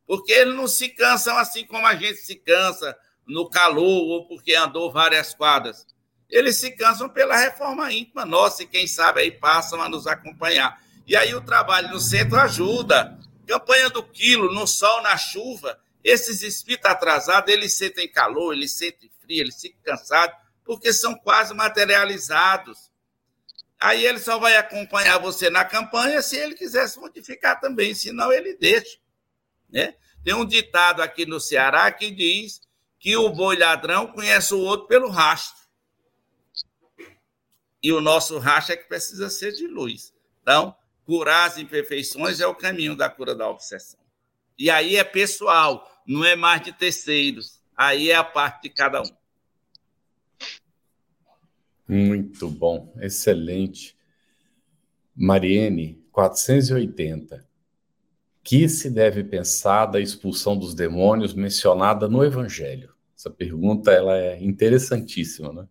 Speaker 4: Porque eles não se cansam assim como a gente se cansa, no calor ou porque andou várias quadras. Eles se cansam pela reforma íntima nossa e quem sabe aí passam a nos acompanhar. E aí o trabalho no centro ajuda. Campanha do quilo, no sol, na chuva. Esses espíritos atrasados, eles sentem calor, eles sentem frio, eles ficam cansados, porque são quase materializados. Aí ele só vai acompanhar você na campanha se ele quiser se modificar também, senão ele deixa. Né? Tem um ditado aqui no Ceará que diz que o boi ladrão conhece o outro pelo rastro. E o nosso rastro é que precisa ser de luz. Então, curar as imperfeições é o caminho da cura da obsessão. E aí é pessoal, não é mais de terceiros. Aí é a parte de cada um.
Speaker 2: Muito bom, excelente. Mariene, 480. Que se deve pensar da expulsão dos demônios mencionada no Evangelho? Essa pergunta ela é interessantíssima, né?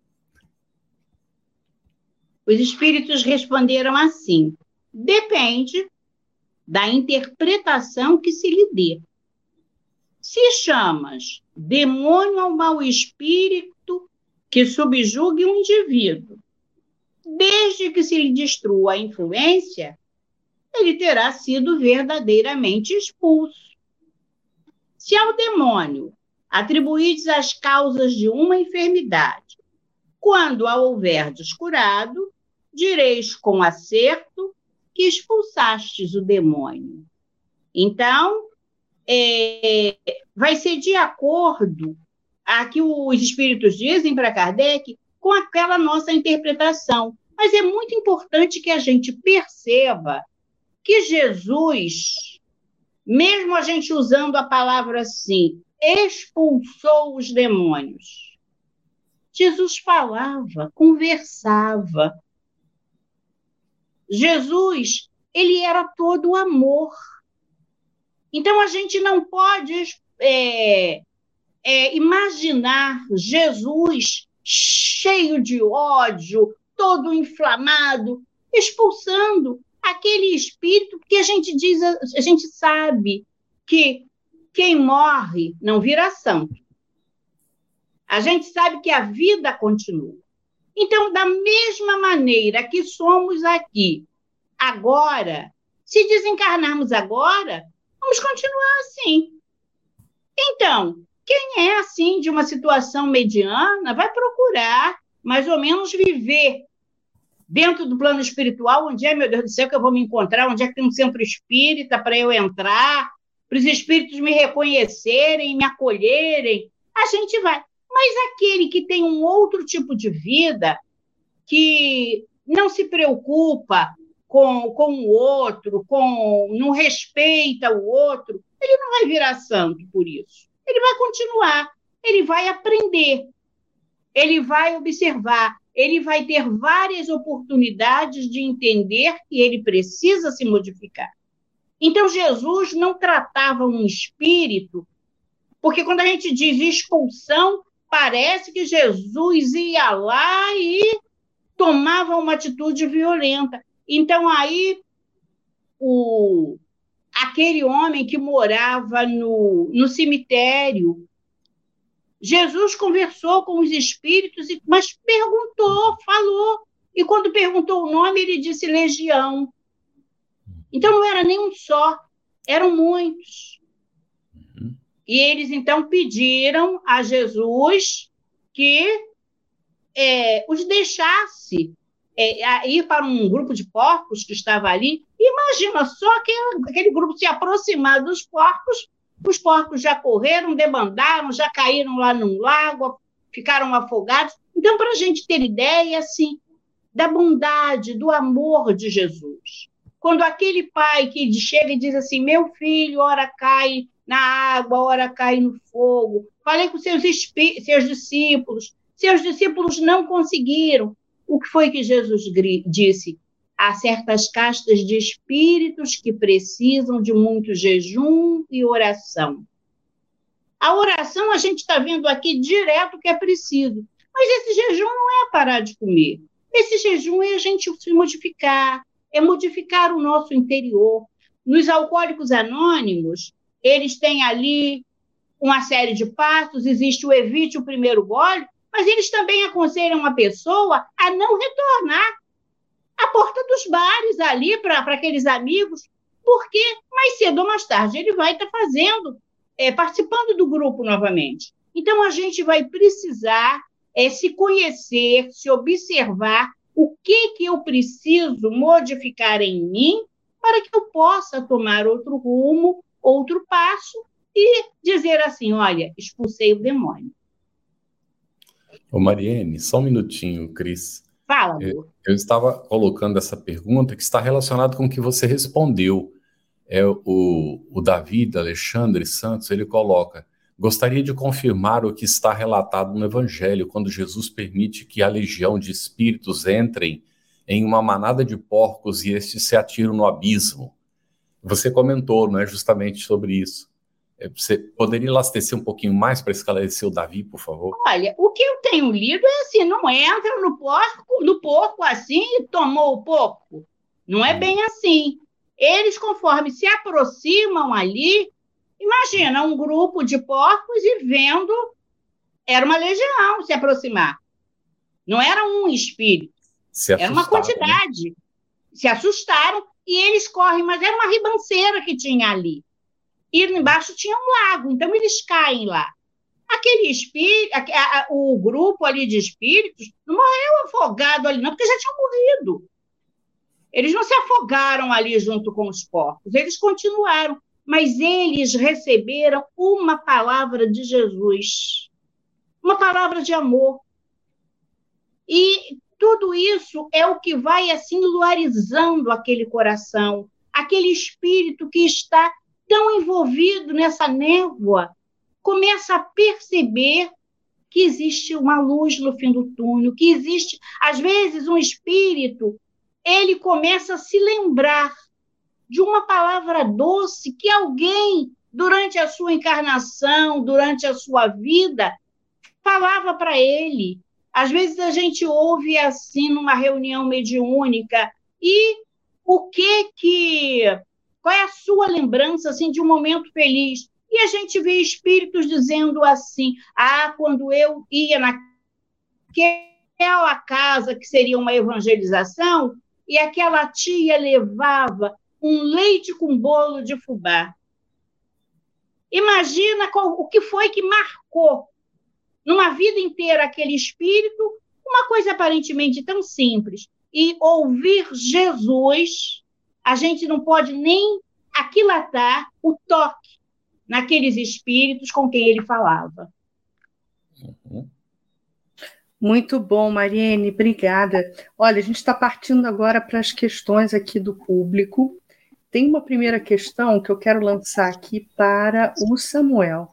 Speaker 5: Os espíritos responderam assim: depende da interpretação que se lhe dê. Se chamas demônio ao mau espírito que subjugue um indivíduo, desde que se lhe destrua a influência, ele terá sido verdadeiramente expulso. Se ao demônio atribuídes as causas de uma enfermidade, quando a houver descurado, direis com acerto que expulsastes o demônio. Então, é, vai ser de acordo a que os espíritos dizem para Kardec com aquela nossa interpretação. Mas é muito importante que a gente perceba que Jesus, mesmo a gente usando a palavra assim, expulsou os demônios. Jesus falava, conversava. Jesus, ele era todo amor. Então, a gente não pode é, é, imaginar Jesus cheio de ódio, todo inflamado, expulsando aquele espírito que a gente diz, a gente sabe que quem morre não vira santo. A gente sabe que a vida continua. Então, da mesma maneira que somos aqui agora, se desencarnarmos agora, Vamos continuar assim. Então, quem é assim de uma situação mediana vai procurar mais ou menos viver dentro do plano espiritual, onde é, meu Deus do céu, que eu vou me encontrar, onde é que tem um centro espírita para eu entrar, para os espíritos me reconhecerem, me acolherem. A gente vai. Mas aquele que tem um outro tipo de vida, que não se preocupa com, com o outro, com não respeita o outro, ele não vai virar santo por isso. Ele vai continuar, ele vai aprender, ele vai observar, ele vai ter várias oportunidades de entender que ele precisa se modificar. Então, Jesus não tratava um espírito, porque quando a gente diz expulsão, parece que Jesus ia lá e tomava uma atitude violenta. Então, aí, o, aquele homem que morava no, no cemitério, Jesus conversou com os espíritos, mas perguntou, falou. E quando perguntou o nome, ele disse legião. Então, não era nem um só, eram muitos. Uhum. E eles, então, pediram a Jesus que é, os deixasse é, ir para um grupo de porcos que estava ali. Imagina só aquele, aquele grupo se aproximar dos porcos, os porcos já correram, debandaram, já caíram lá num lago, ficaram afogados. Então, para a gente ter ideia assim, da bondade, do amor de Jesus. Quando aquele pai que chega e diz assim: Meu filho, ora cai na água, ora cai no fogo. Falei com seus, seus discípulos, seus discípulos não conseguiram. O que foi que Jesus disse? Há certas castas de espíritos que precisam de muito jejum e oração. A oração a gente está vendo aqui direto que é preciso, mas esse jejum não é parar de comer. Esse jejum é a gente se modificar, é modificar o nosso interior. Nos alcoólicos anônimos, eles têm ali uma série de passos, existe o evite o primeiro gole, mas eles também aconselham a pessoa a não retornar à porta dos bares ali para aqueles amigos, porque mais cedo ou mais tarde ele vai estar tá fazendo, é, participando do grupo novamente. Então a gente vai precisar é, se conhecer, se observar o que, que eu preciso modificar em mim para que eu possa tomar outro rumo, outro passo e dizer assim: olha, expulsei o demônio.
Speaker 2: Ô Mariene, só um minutinho, Cris.
Speaker 5: Fala.
Speaker 2: Eu, eu, estava colocando essa pergunta que está relacionada com o que você respondeu. É o, o David Alexandre Santos, ele coloca: Gostaria de confirmar o que está relatado no Evangelho, quando Jesus permite que a legião de espíritos entrem em uma manada de porcos e estes se atiram no abismo. Você comentou, não é, justamente sobre isso. É, você poderia elastecer um pouquinho mais para esclarecer o Davi, por favor?
Speaker 5: Olha, o que eu tenho lido é assim: não entra no porco, no porco assim e tomou o porco. Não é hum. bem assim. Eles, conforme se aproximam ali, imagina um grupo de porcos e vendo, era uma legião se aproximar. Não era um espírito, era uma né? quantidade. Né? Se assustaram e eles correm, mas era uma ribanceira que tinha ali. E embaixo tinha um lago, então eles caem lá. Aquele espírito, o grupo ali de espíritos não morreu afogado ali, não, porque já tinham morrido. Eles não se afogaram ali junto com os porcos, eles continuaram, mas eles receberam uma palavra de Jesus, uma palavra de amor. E tudo isso é o que vai assim luarizando aquele coração, aquele espírito que está tão envolvido nessa névoa, começa a perceber que existe uma luz no fim do túnel, que existe, às vezes, um espírito, ele começa a se lembrar de uma palavra doce que alguém, durante a sua encarnação, durante a sua vida, falava para ele. Às vezes a gente ouve assim numa reunião mediúnica e o que que qual é a sua lembrança assim de um momento feliz? E a gente vê espíritos dizendo assim: "Ah, quando eu ia naquela casa que seria uma evangelização, e aquela tia levava um leite com bolo de fubá. Imagina qual, o que foi que marcou numa vida inteira aquele espírito, uma coisa aparentemente tão simples. E ouvir Jesus a gente não pode nem aquilatar o toque naqueles espíritos com quem ele falava.
Speaker 3: Uhum. Muito bom, Mariene, obrigada. Olha, a gente está partindo agora para as questões aqui do público. Tem uma primeira questão que eu quero lançar aqui para o Samuel.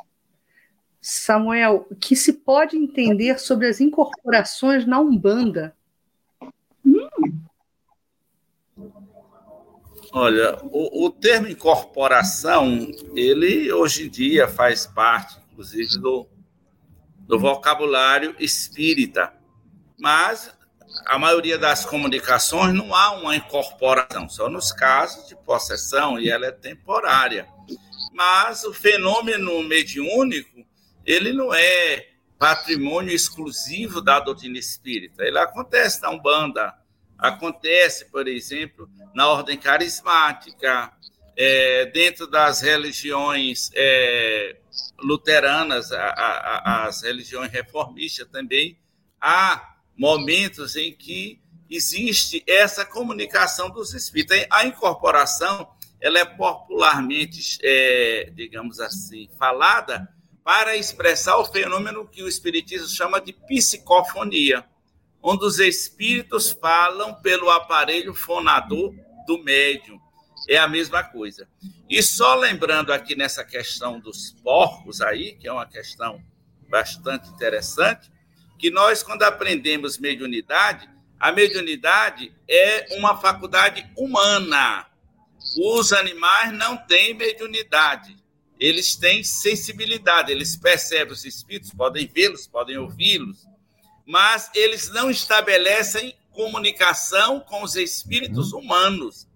Speaker 3: Samuel, o que se pode entender sobre as incorporações na Umbanda?
Speaker 4: Olha, o, o, termo incorporação, ele hoje em dia faz parte, inclusive, do, do vocabulário espírita. Mas a maioria das comunicações não há uma incorporação, só nos casos de possessão, e ela é temporária. Mas o fenômeno mediúnico, ele não é patrimônio exclusivo da doutrina espírita. Ele acontece na Umbanda, acontece, por exemplo, na ordem carismática, é, dentro das religiões é, luteranas, a, a, as religiões reformistas também, há momentos em que existe essa comunicação dos espíritos. A incorporação ela é popularmente, é, digamos assim, falada para expressar o fenômeno que o espiritismo chama de psicofonia onde os espíritos falam pelo aparelho fonador do médium. É a mesma coisa. E só lembrando aqui nessa questão dos porcos aí, que é uma questão bastante interessante, que nós, quando aprendemos mediunidade, a mediunidade é uma faculdade humana. Os animais não têm mediunidade. Eles têm sensibilidade, eles percebem os espíritos, podem vê-los, podem ouvi-los, mas eles não estabelecem comunicação com os espíritos uhum. humanos.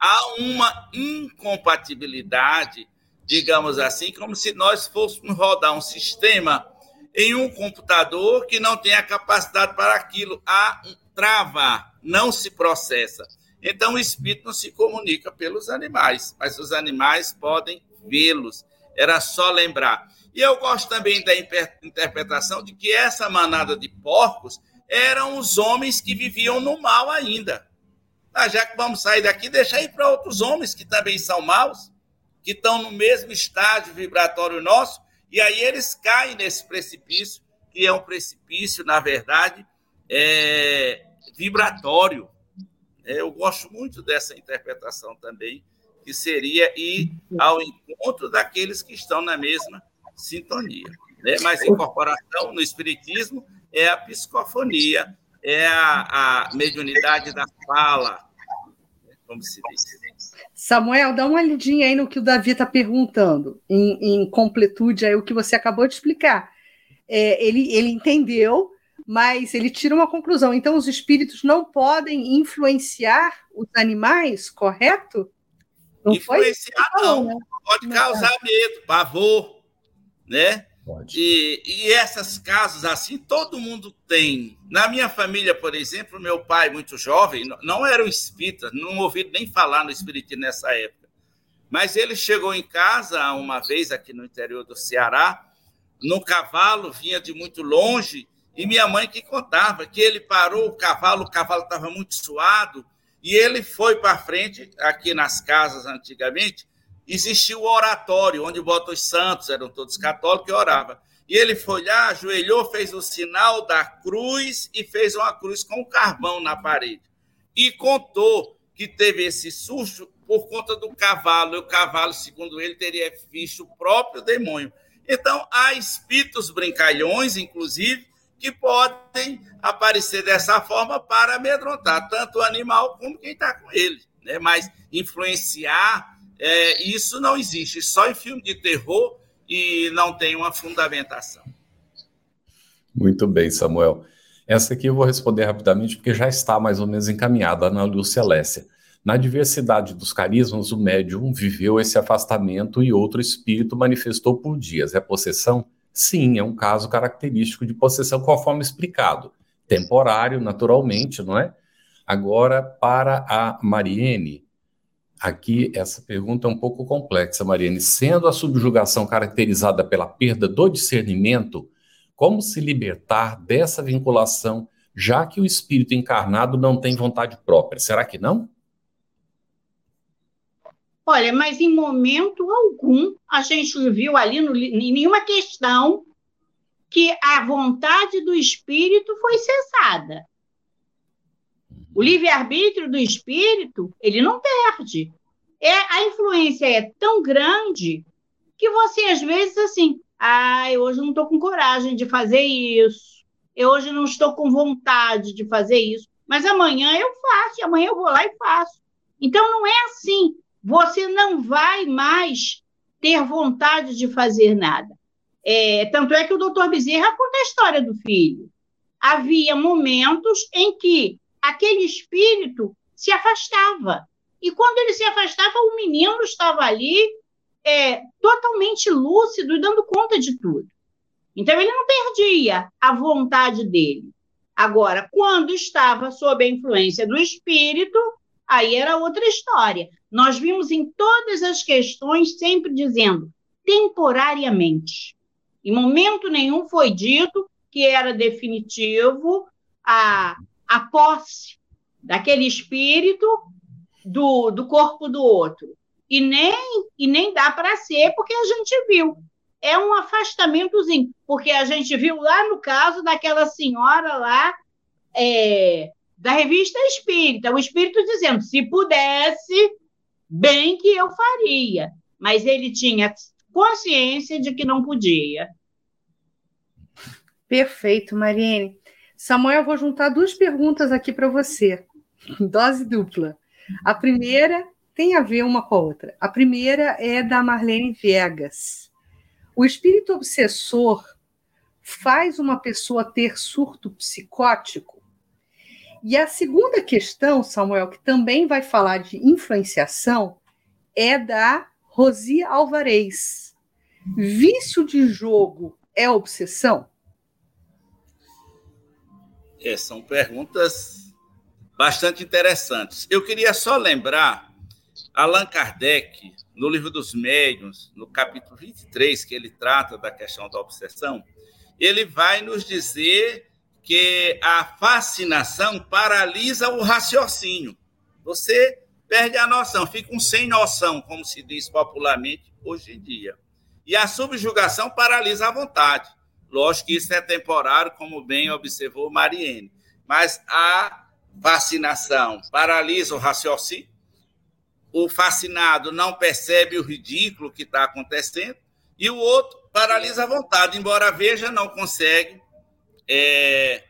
Speaker 4: Há uma incompatibilidade, digamos assim, como se nós fôssemos rodar um sistema em um computador que não tem a capacidade para aquilo. Há um trava, não se processa. Então, o espírito não se comunica pelos animais, mas os animais podem vê-los. Era só lembrar. E eu gosto também da interpretação de que essa manada de porcos eram os homens que viviam no mal ainda. Ah, já que vamos sair daqui, deixa aí para outros homens que também são maus, que estão no mesmo estágio vibratório nosso, e aí eles caem nesse precipício, que é um precipício, na verdade, é, vibratório. É, eu gosto muito dessa interpretação também, que seria ir ao encontro daqueles que estão na mesma sintonia. Né? Mas incorporação no espiritismo é a psicofonia, é a, a mediunidade da fala, como se diz.
Speaker 3: Samuel, dá uma olhadinha aí no que o Davi está perguntando, em, em, completude aí o que você acabou de explicar. É, ele, ele entendeu, mas ele tira uma conclusão. Então, os espíritos não podem influenciar os animais, correto?
Speaker 4: Não influenciar, não. Né? Pode causar medo, pavor, né? Pode. E, e essas casas assim, todo mundo tem. Na minha família, por exemplo, meu pai, muito jovem, não era um espírita, não ouvi nem falar no espiritismo nessa época. Mas ele chegou em casa uma vez aqui no interior do Ceará, no cavalo, vinha de muito longe, e minha mãe que contava que ele parou o cavalo, o cavalo estava muito suado, e ele foi para frente, aqui nas casas antigamente, existia o oratório, onde bota os santos, eram todos católicos, e orava. E ele foi lá, ajoelhou, fez o sinal da cruz e fez uma cruz com carvão na parede. E contou que teve esse susto por conta do cavalo. E o cavalo, segundo ele, teria visto o próprio demônio. Então, há espíritos brincalhões, inclusive, que podem aparecer dessa forma para amedrontar tanto o animal como quem está com ele. Né? Mas influenciar é, isso não existe, só em filme de terror e não tem uma fundamentação.
Speaker 2: Muito bem, Samuel. Essa aqui eu vou responder rapidamente, porque já está mais ou menos encaminhada na Lúcia Lécia. Na diversidade dos carismas, o médium viveu esse afastamento e outro espírito manifestou por dias. É possessão? Sim, é um caso característico de possessão, conforme explicado. Temporário, naturalmente, não é? Agora, para a Mariene, Aqui, essa pergunta é um pouco complexa, Mariane. Sendo a subjugação caracterizada pela perda do discernimento, como se libertar dessa vinculação, já que o espírito encarnado não tem vontade própria? Será que não?
Speaker 5: Olha, mas em momento algum a gente viu ali no, em nenhuma questão que a vontade do espírito foi cessada. O livre-arbítrio do espírito, ele não perde. É, a influência é tão grande que você, às vezes, assim, ah, eu hoje não estou com coragem de fazer isso, eu hoje não estou com vontade de fazer isso, mas amanhã eu faço, amanhã eu vou lá e faço. Então, não é assim. Você não vai mais ter vontade de fazer nada. É, tanto é que o doutor Bezerra conta a história do filho. Havia momentos em que aquele espírito se afastava. E quando ele se afastava, o menino estava ali é, totalmente lúcido e dando conta de tudo. Então, ele não perdia a vontade dele. Agora, quando estava sob a influência do espírito, aí era outra história. Nós vimos em todas as questões sempre dizendo temporariamente. Em momento nenhum foi dito que era definitivo a a posse daquele espírito do, do corpo do outro. E nem, e nem dá para ser, porque a gente viu. É um afastamentozinho, porque a gente viu lá no caso daquela senhora lá, é, da revista Espírita, o espírito dizendo: se pudesse, bem que eu faria. Mas ele tinha consciência de que não podia.
Speaker 3: Perfeito, Mariene. Samuel, vou juntar duas perguntas aqui para você, dose dupla. A primeira tem a ver uma com a outra. A primeira é da Marlene Viegas. O espírito obsessor faz uma pessoa ter surto psicótico? E a segunda questão, Samuel, que também vai falar de influenciação, é da Rosi Alvarez. Vício de jogo é obsessão?
Speaker 4: É, são perguntas bastante interessantes. Eu queria só lembrar Allan Kardec, no livro dos médiuns, no capítulo 23, que ele trata da questão da obsessão, ele vai nos dizer que a fascinação paralisa o raciocínio. Você perde a noção, fica um sem noção, como se diz popularmente hoje em dia. E a subjugação paralisa a vontade. Lógico que isso é temporário, como bem observou Mariene, mas a vacinação paralisa o raciocínio, o fascinado não percebe o ridículo que está acontecendo, e o outro paralisa a vontade, embora veja, não consegue é,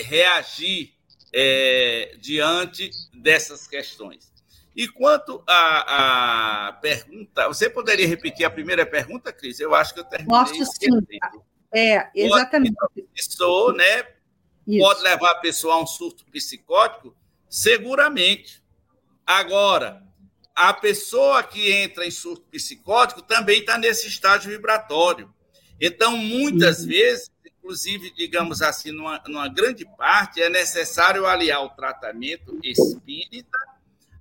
Speaker 4: reagir é, diante dessas questões. E quanto à, à, pergunta, você poderia repetir a primeira pergunta, Cris? Eu acho que eu terminei.
Speaker 3: Posso sim. É, exatamente.
Speaker 4: Pode, né? Isso. Pode levar a pessoa a um surto psicótico? Seguramente. Agora, a pessoa que entra em surto psicótico também está nesse estágio vibratório. Então, muitas uhum. vezes, inclusive, digamos assim, numa, numa grande parte, é necessário aliar o tratamento espírita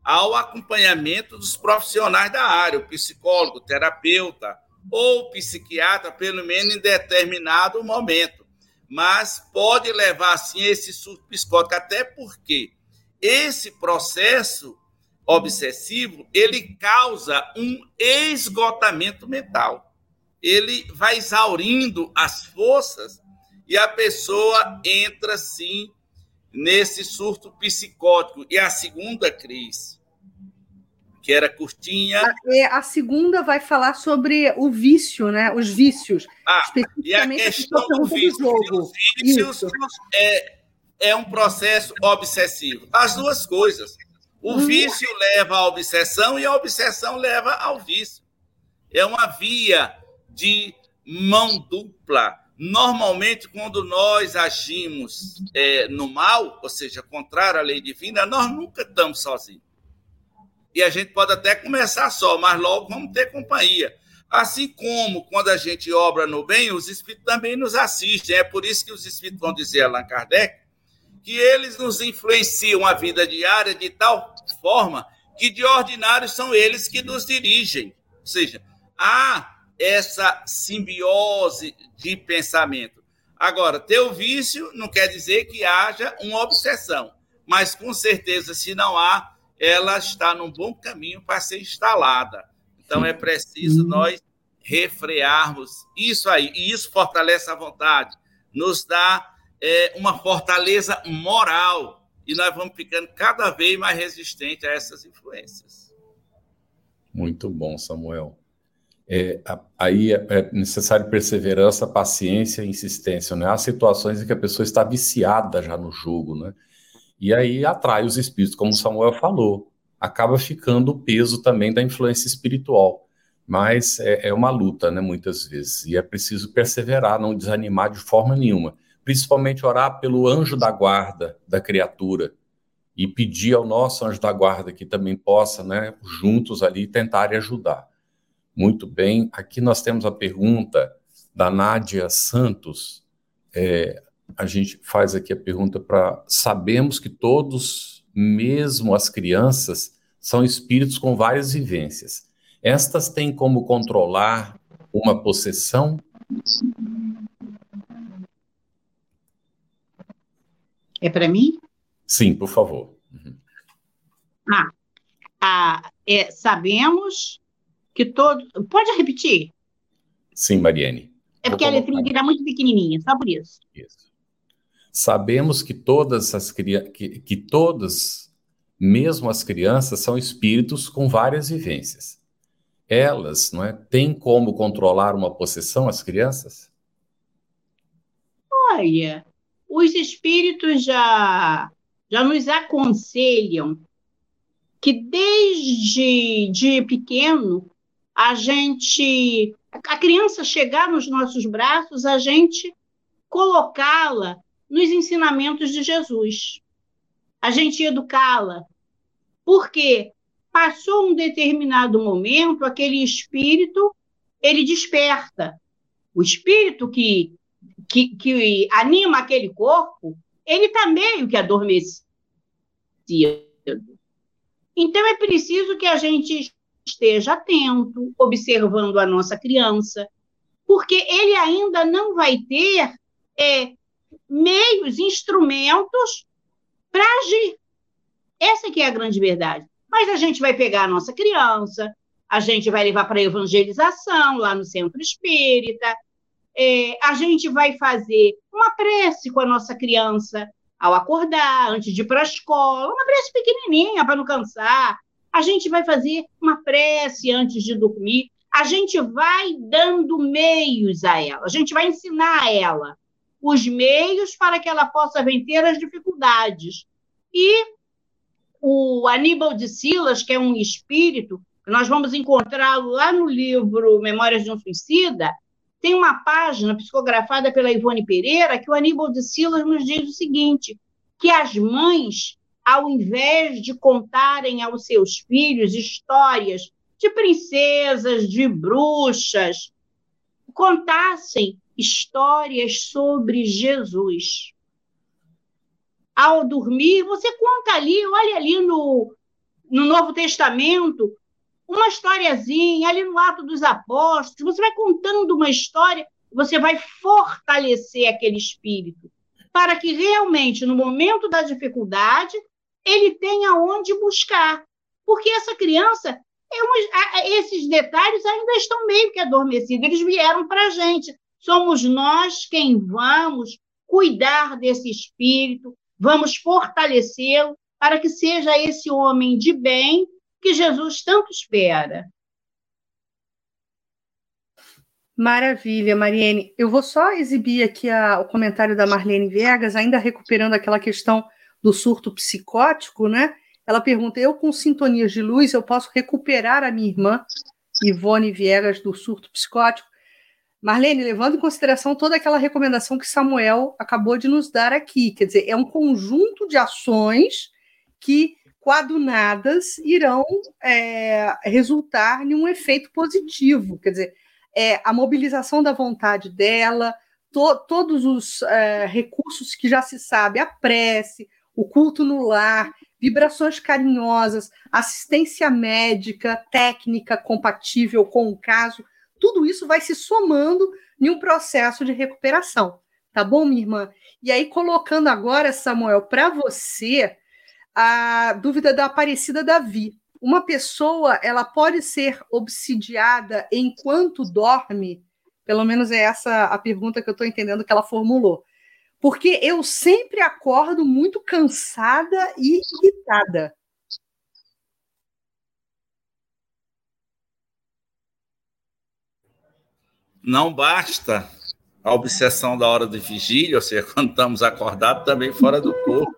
Speaker 4: ao acompanhamento dos profissionais da área, o psicólogo, o terapeuta ou o psiquiatra, pelo menos em determinado momento. Mas pode levar, assim, esse surto psicótico, até porque esse processo obsessivo, ele causa um esgotamento mental. Ele vai exaurindo as forças e a pessoa entra, sim, nesse surto psicótico. E a segunda crise, que era curtinha.
Speaker 3: A, é, a, segunda vai falar sobre o vício, né? Os vícios.
Speaker 4: Ah, e a questão do vício. Os vícios é, é um processo obsessivo. As duas coisas. O hum. vício leva à obsessão e a obsessão leva ao vício. É uma via de mão dupla. Normalmente, quando nós agimos é, no mal, ou seja, contrário à lei divina, nós nunca estamos sozinhos. E a gente pode até começar só, mas logo vamos ter companhia. Assim como quando a gente obra no bem, os espíritos também nos assistem. É por isso que os espíritos vão dizer Allan Kardec que eles nos influenciam a vida diária de tal forma que de ordinário são eles que nos dirigem. Ou seja, há essa simbiose de pensamento. Agora, ter o vício não quer dizer que haja uma obsessão, mas com certeza, se não há, ela está num bom caminho para ser instalada. Então, é preciso nós refrearmos isso aí, e isso fortalece a vontade, nos dá é, uma fortaleza moral e nós vamos ficando cada vez mais resistentes a essas influências.
Speaker 2: Muito bom, Samuel. É, aí é, é necessário perseverança, paciência e insistência. Né? Há situações em que a pessoa está viciada já no jogo, né? E aí atrai os espíritos, como Samuel falou. Acaba ficando o peso também da influência espiritual. Mas é, é uma luta, né, muitas vezes. E é preciso perseverar, não desanimar de forma nenhuma principalmente orar pelo anjo da guarda da criatura e pedir ao nosso anjo da guarda que também possa, né, juntos ali tentar ajudar. Muito bem, aqui nós temos a pergunta da Nádia Santos. É, a gente faz aqui a pergunta para. Sabemos que todos, mesmo as crianças, são espíritos com várias vivências. Estas têm como controlar uma possessão?
Speaker 5: É para mim?
Speaker 2: Sim, por favor. Uhum.
Speaker 5: Ah, ah é, sabemos que todo. Pode repetir?
Speaker 2: Sim, Mariane.
Speaker 5: É porque a letrinha era muito pequenininha, só por isso. Isso.
Speaker 2: Sabemos que todas as que, que todas, mesmo as crianças, são espíritos com várias vivências. Elas, não é, têm como controlar uma possessão as crianças?
Speaker 5: Olha, os espíritos já, já nos aconselham que desde de pequeno a gente, a criança chegar nos nossos braços, a gente colocá-la nos ensinamentos de Jesus. A gente educá-la. Porque passou um determinado momento, aquele espírito, ele desperta. O espírito que que, que anima aquele corpo, ele está meio que adormecido. Então, é preciso que a gente esteja atento, observando a nossa criança, porque ele ainda não vai ter é, meios, instrumentos para agir. Essa que é a grande verdade. Mas a gente vai pegar a nossa criança, a gente vai levar para evangelização lá no centro espírita, é, a gente vai fazer uma prece com a nossa criança ao acordar, antes de ir para a escola, uma prece pequenininha para não cansar. A gente vai fazer uma prece antes de dormir. a gente vai dando meios a ela, a gente vai ensinar a ela os meios para que ela possa vencer as dificuldades. E o Aníbal de Silas, que é um espírito, nós vamos encontrá-lo lá no livro Memórias de um Suicida, tem uma página psicografada pela Ivone Pereira que o Aníbal de Silas nos diz o seguinte, que as mães, ao invés de contarem aos seus filhos histórias de princesas, de bruxas, contassem histórias sobre Jesus. Ao dormir, você conta ali, olha ali no, no Novo Testamento, uma historiazinha, ali no Ato dos Apóstolos, você vai contando uma história, você vai fortalecer aquele espírito, para que realmente, no momento da dificuldade, ele tenha onde buscar. Porque essa criança, é esses detalhes ainda estão meio que adormecidos, eles vieram para a gente. Somos nós quem vamos cuidar desse espírito, vamos fortalecê-lo para que seja esse homem de bem que Jesus tanto espera.
Speaker 3: Maravilha, Mariene. Eu vou só exibir aqui a, o comentário da Marlene Vegas, ainda recuperando aquela questão do surto psicótico, né? Ela pergunta: eu com sintonias de luz, eu posso recuperar a minha irmã Ivone Viegas do surto psicótico? Marlene, levando em consideração toda aquela recomendação que Samuel acabou de nos dar aqui, quer dizer, é um conjunto de ações que, coadunadas, irão é, resultar em um efeito positivo, quer dizer, é, a mobilização da vontade dela, to, todos os é, recursos que já se sabe, a prece, o culto no lar, vibrações carinhosas, assistência médica, técnica compatível com o caso, tudo isso vai se somando em um processo de recuperação. Tá bom, minha irmã? E aí, colocando agora, Samuel, para você, a dúvida da Aparecida Davi. Uma pessoa, ela pode ser obsidiada enquanto dorme? Pelo menos é essa a pergunta que eu estou entendendo que ela formulou. Porque eu sempre acordo muito cansada e irritada.
Speaker 4: Não basta a obsessão da hora de vigília, ou seja, quando estamos acordados também fora do corpo.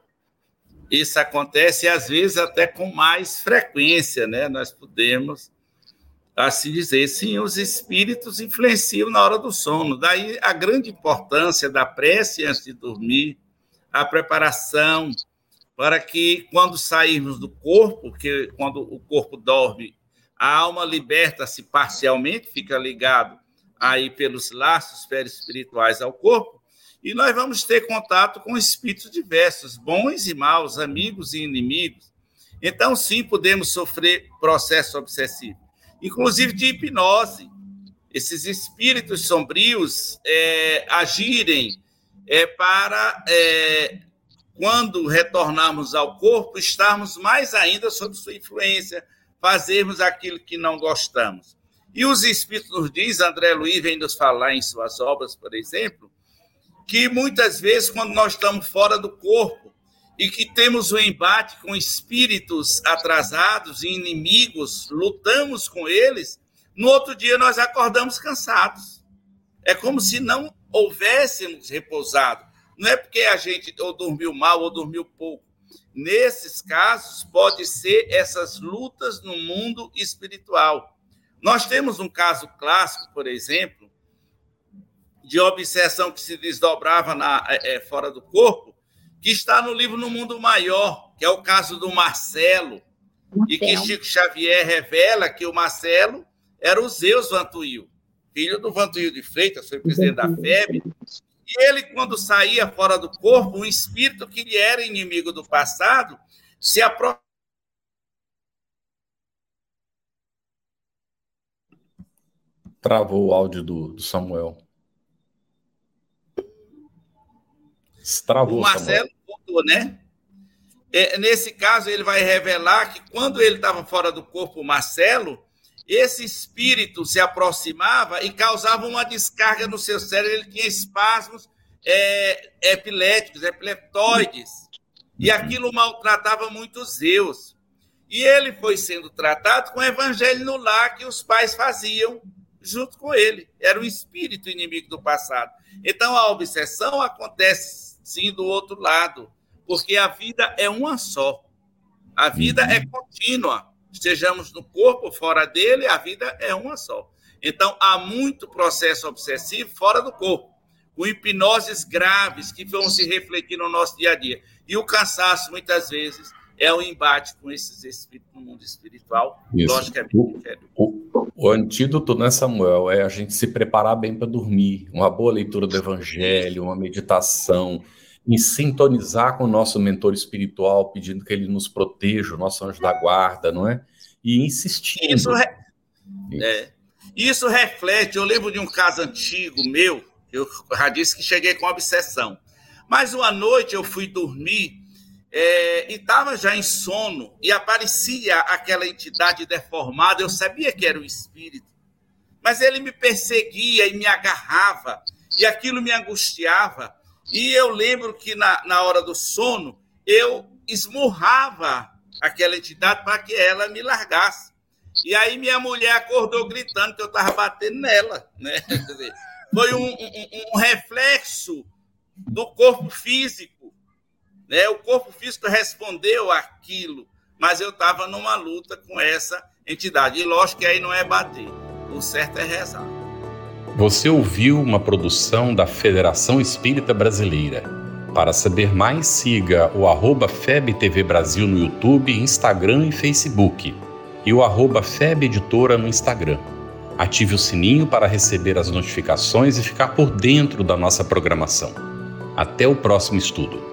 Speaker 4: Isso acontece às vezes até com mais frequência, né? Nós podemos assim dizer, sim, os espíritos influenciam na hora do sono. Daí a grande importância da prece antes de dormir, a preparação para que quando sairmos do corpo, que quando o corpo dorme, a alma liberta-se parcialmente, fica ligado aí pelos laços perispirituais ao corpo, e nós vamos ter contato com espíritos diversos, bons e maus, amigos e inimigos. Então, sim, podemos sofrer processo obsessivo, inclusive de hipnose. Esses espíritos sombrios é, agirem é, para, é, quando retornarmos ao corpo, estarmos mais ainda sob sua influência, fazermos aquilo que não gostamos. E os Espíritos nos diz, André Luiz vem nos falar em suas obras, por exemplo, que muitas vezes, quando nós estamos fora do corpo e que temos um embate com espíritos atrasados e inimigos, lutamos com eles, no outro dia nós acordamos cansados. É como se não houvéssemos repousado. Não é porque a gente ou dormiu mal ou dormiu pouco. Nesses casos, pode ser essas lutas no mundo espiritual nós temos um caso clássico, por exemplo, de obsessão que se desdobrava na, é, é, fora do corpo, que está no livro No Mundo Maior, que é o caso do Marcelo, Marcelo. e que Chico Xavier revela que o Marcelo era o Zeus Vantuil, filho do Vantuil de Freitas, foi presidente da FEB, e ele, quando saía fora do corpo, um espírito que lhe era inimigo do passado se aproximava
Speaker 2: Travou o áudio do, do Samuel.
Speaker 4: Travou, o Marcelo voltou, né? É, nesse caso, ele vai revelar que quando ele estava fora do corpo, o Marcelo, esse espírito se aproximava e causava uma descarga no seu cérebro. Ele tinha espasmos é, epiléticos, epileptoides. E aquilo maltratava muito Zeus. E ele foi sendo tratado com o evangelho no lar que os pais faziam junto com ele. Era o espírito inimigo do passado. Então a obsessão acontece sim do outro lado, porque a vida é uma só. A vida uhum. é contínua. Estejamos no corpo, fora dele, a vida é uma só. Então há muito processo obsessivo fora do corpo, com hipnoses graves que vão se refletir no nosso dia a dia. E o cansaço, muitas vezes, é o embate com esses espíritos no mundo espiritual,
Speaker 2: Isso. logicamente. O, o, o antídoto, né, Samuel, é a gente se preparar bem para dormir, uma boa leitura do evangelho, uma meditação, em sintonizar com o nosso mentor espiritual, pedindo que ele nos proteja, o nosso anjo da guarda, não é? E insistindo.
Speaker 4: Isso, re... é. Isso reflete, eu lembro de um caso antigo meu, eu já disse que cheguei com obsessão. Mas uma noite eu fui dormir é, e estava já em sono, e aparecia aquela entidade deformada, eu sabia que era o espírito, mas ele me perseguia e me agarrava, e aquilo me angustiava. E eu lembro que na, na hora do sono, eu esmurrava aquela entidade para que ela me largasse. E aí minha mulher acordou gritando que eu estava batendo nela. Né? Foi um, um, um reflexo do corpo físico né? O corpo físico respondeu aquilo, mas eu estava numa luta com essa entidade. E lógico que aí não é bater, o certo é rezar.
Speaker 1: Você ouviu uma produção da Federação Espírita Brasileira. Para saber mais, siga o arroba FebTV Brasil no YouTube, Instagram e Facebook. E o arroba Feb Editora no Instagram. Ative o sininho para receber as notificações e ficar por dentro da nossa programação. Até o próximo estudo.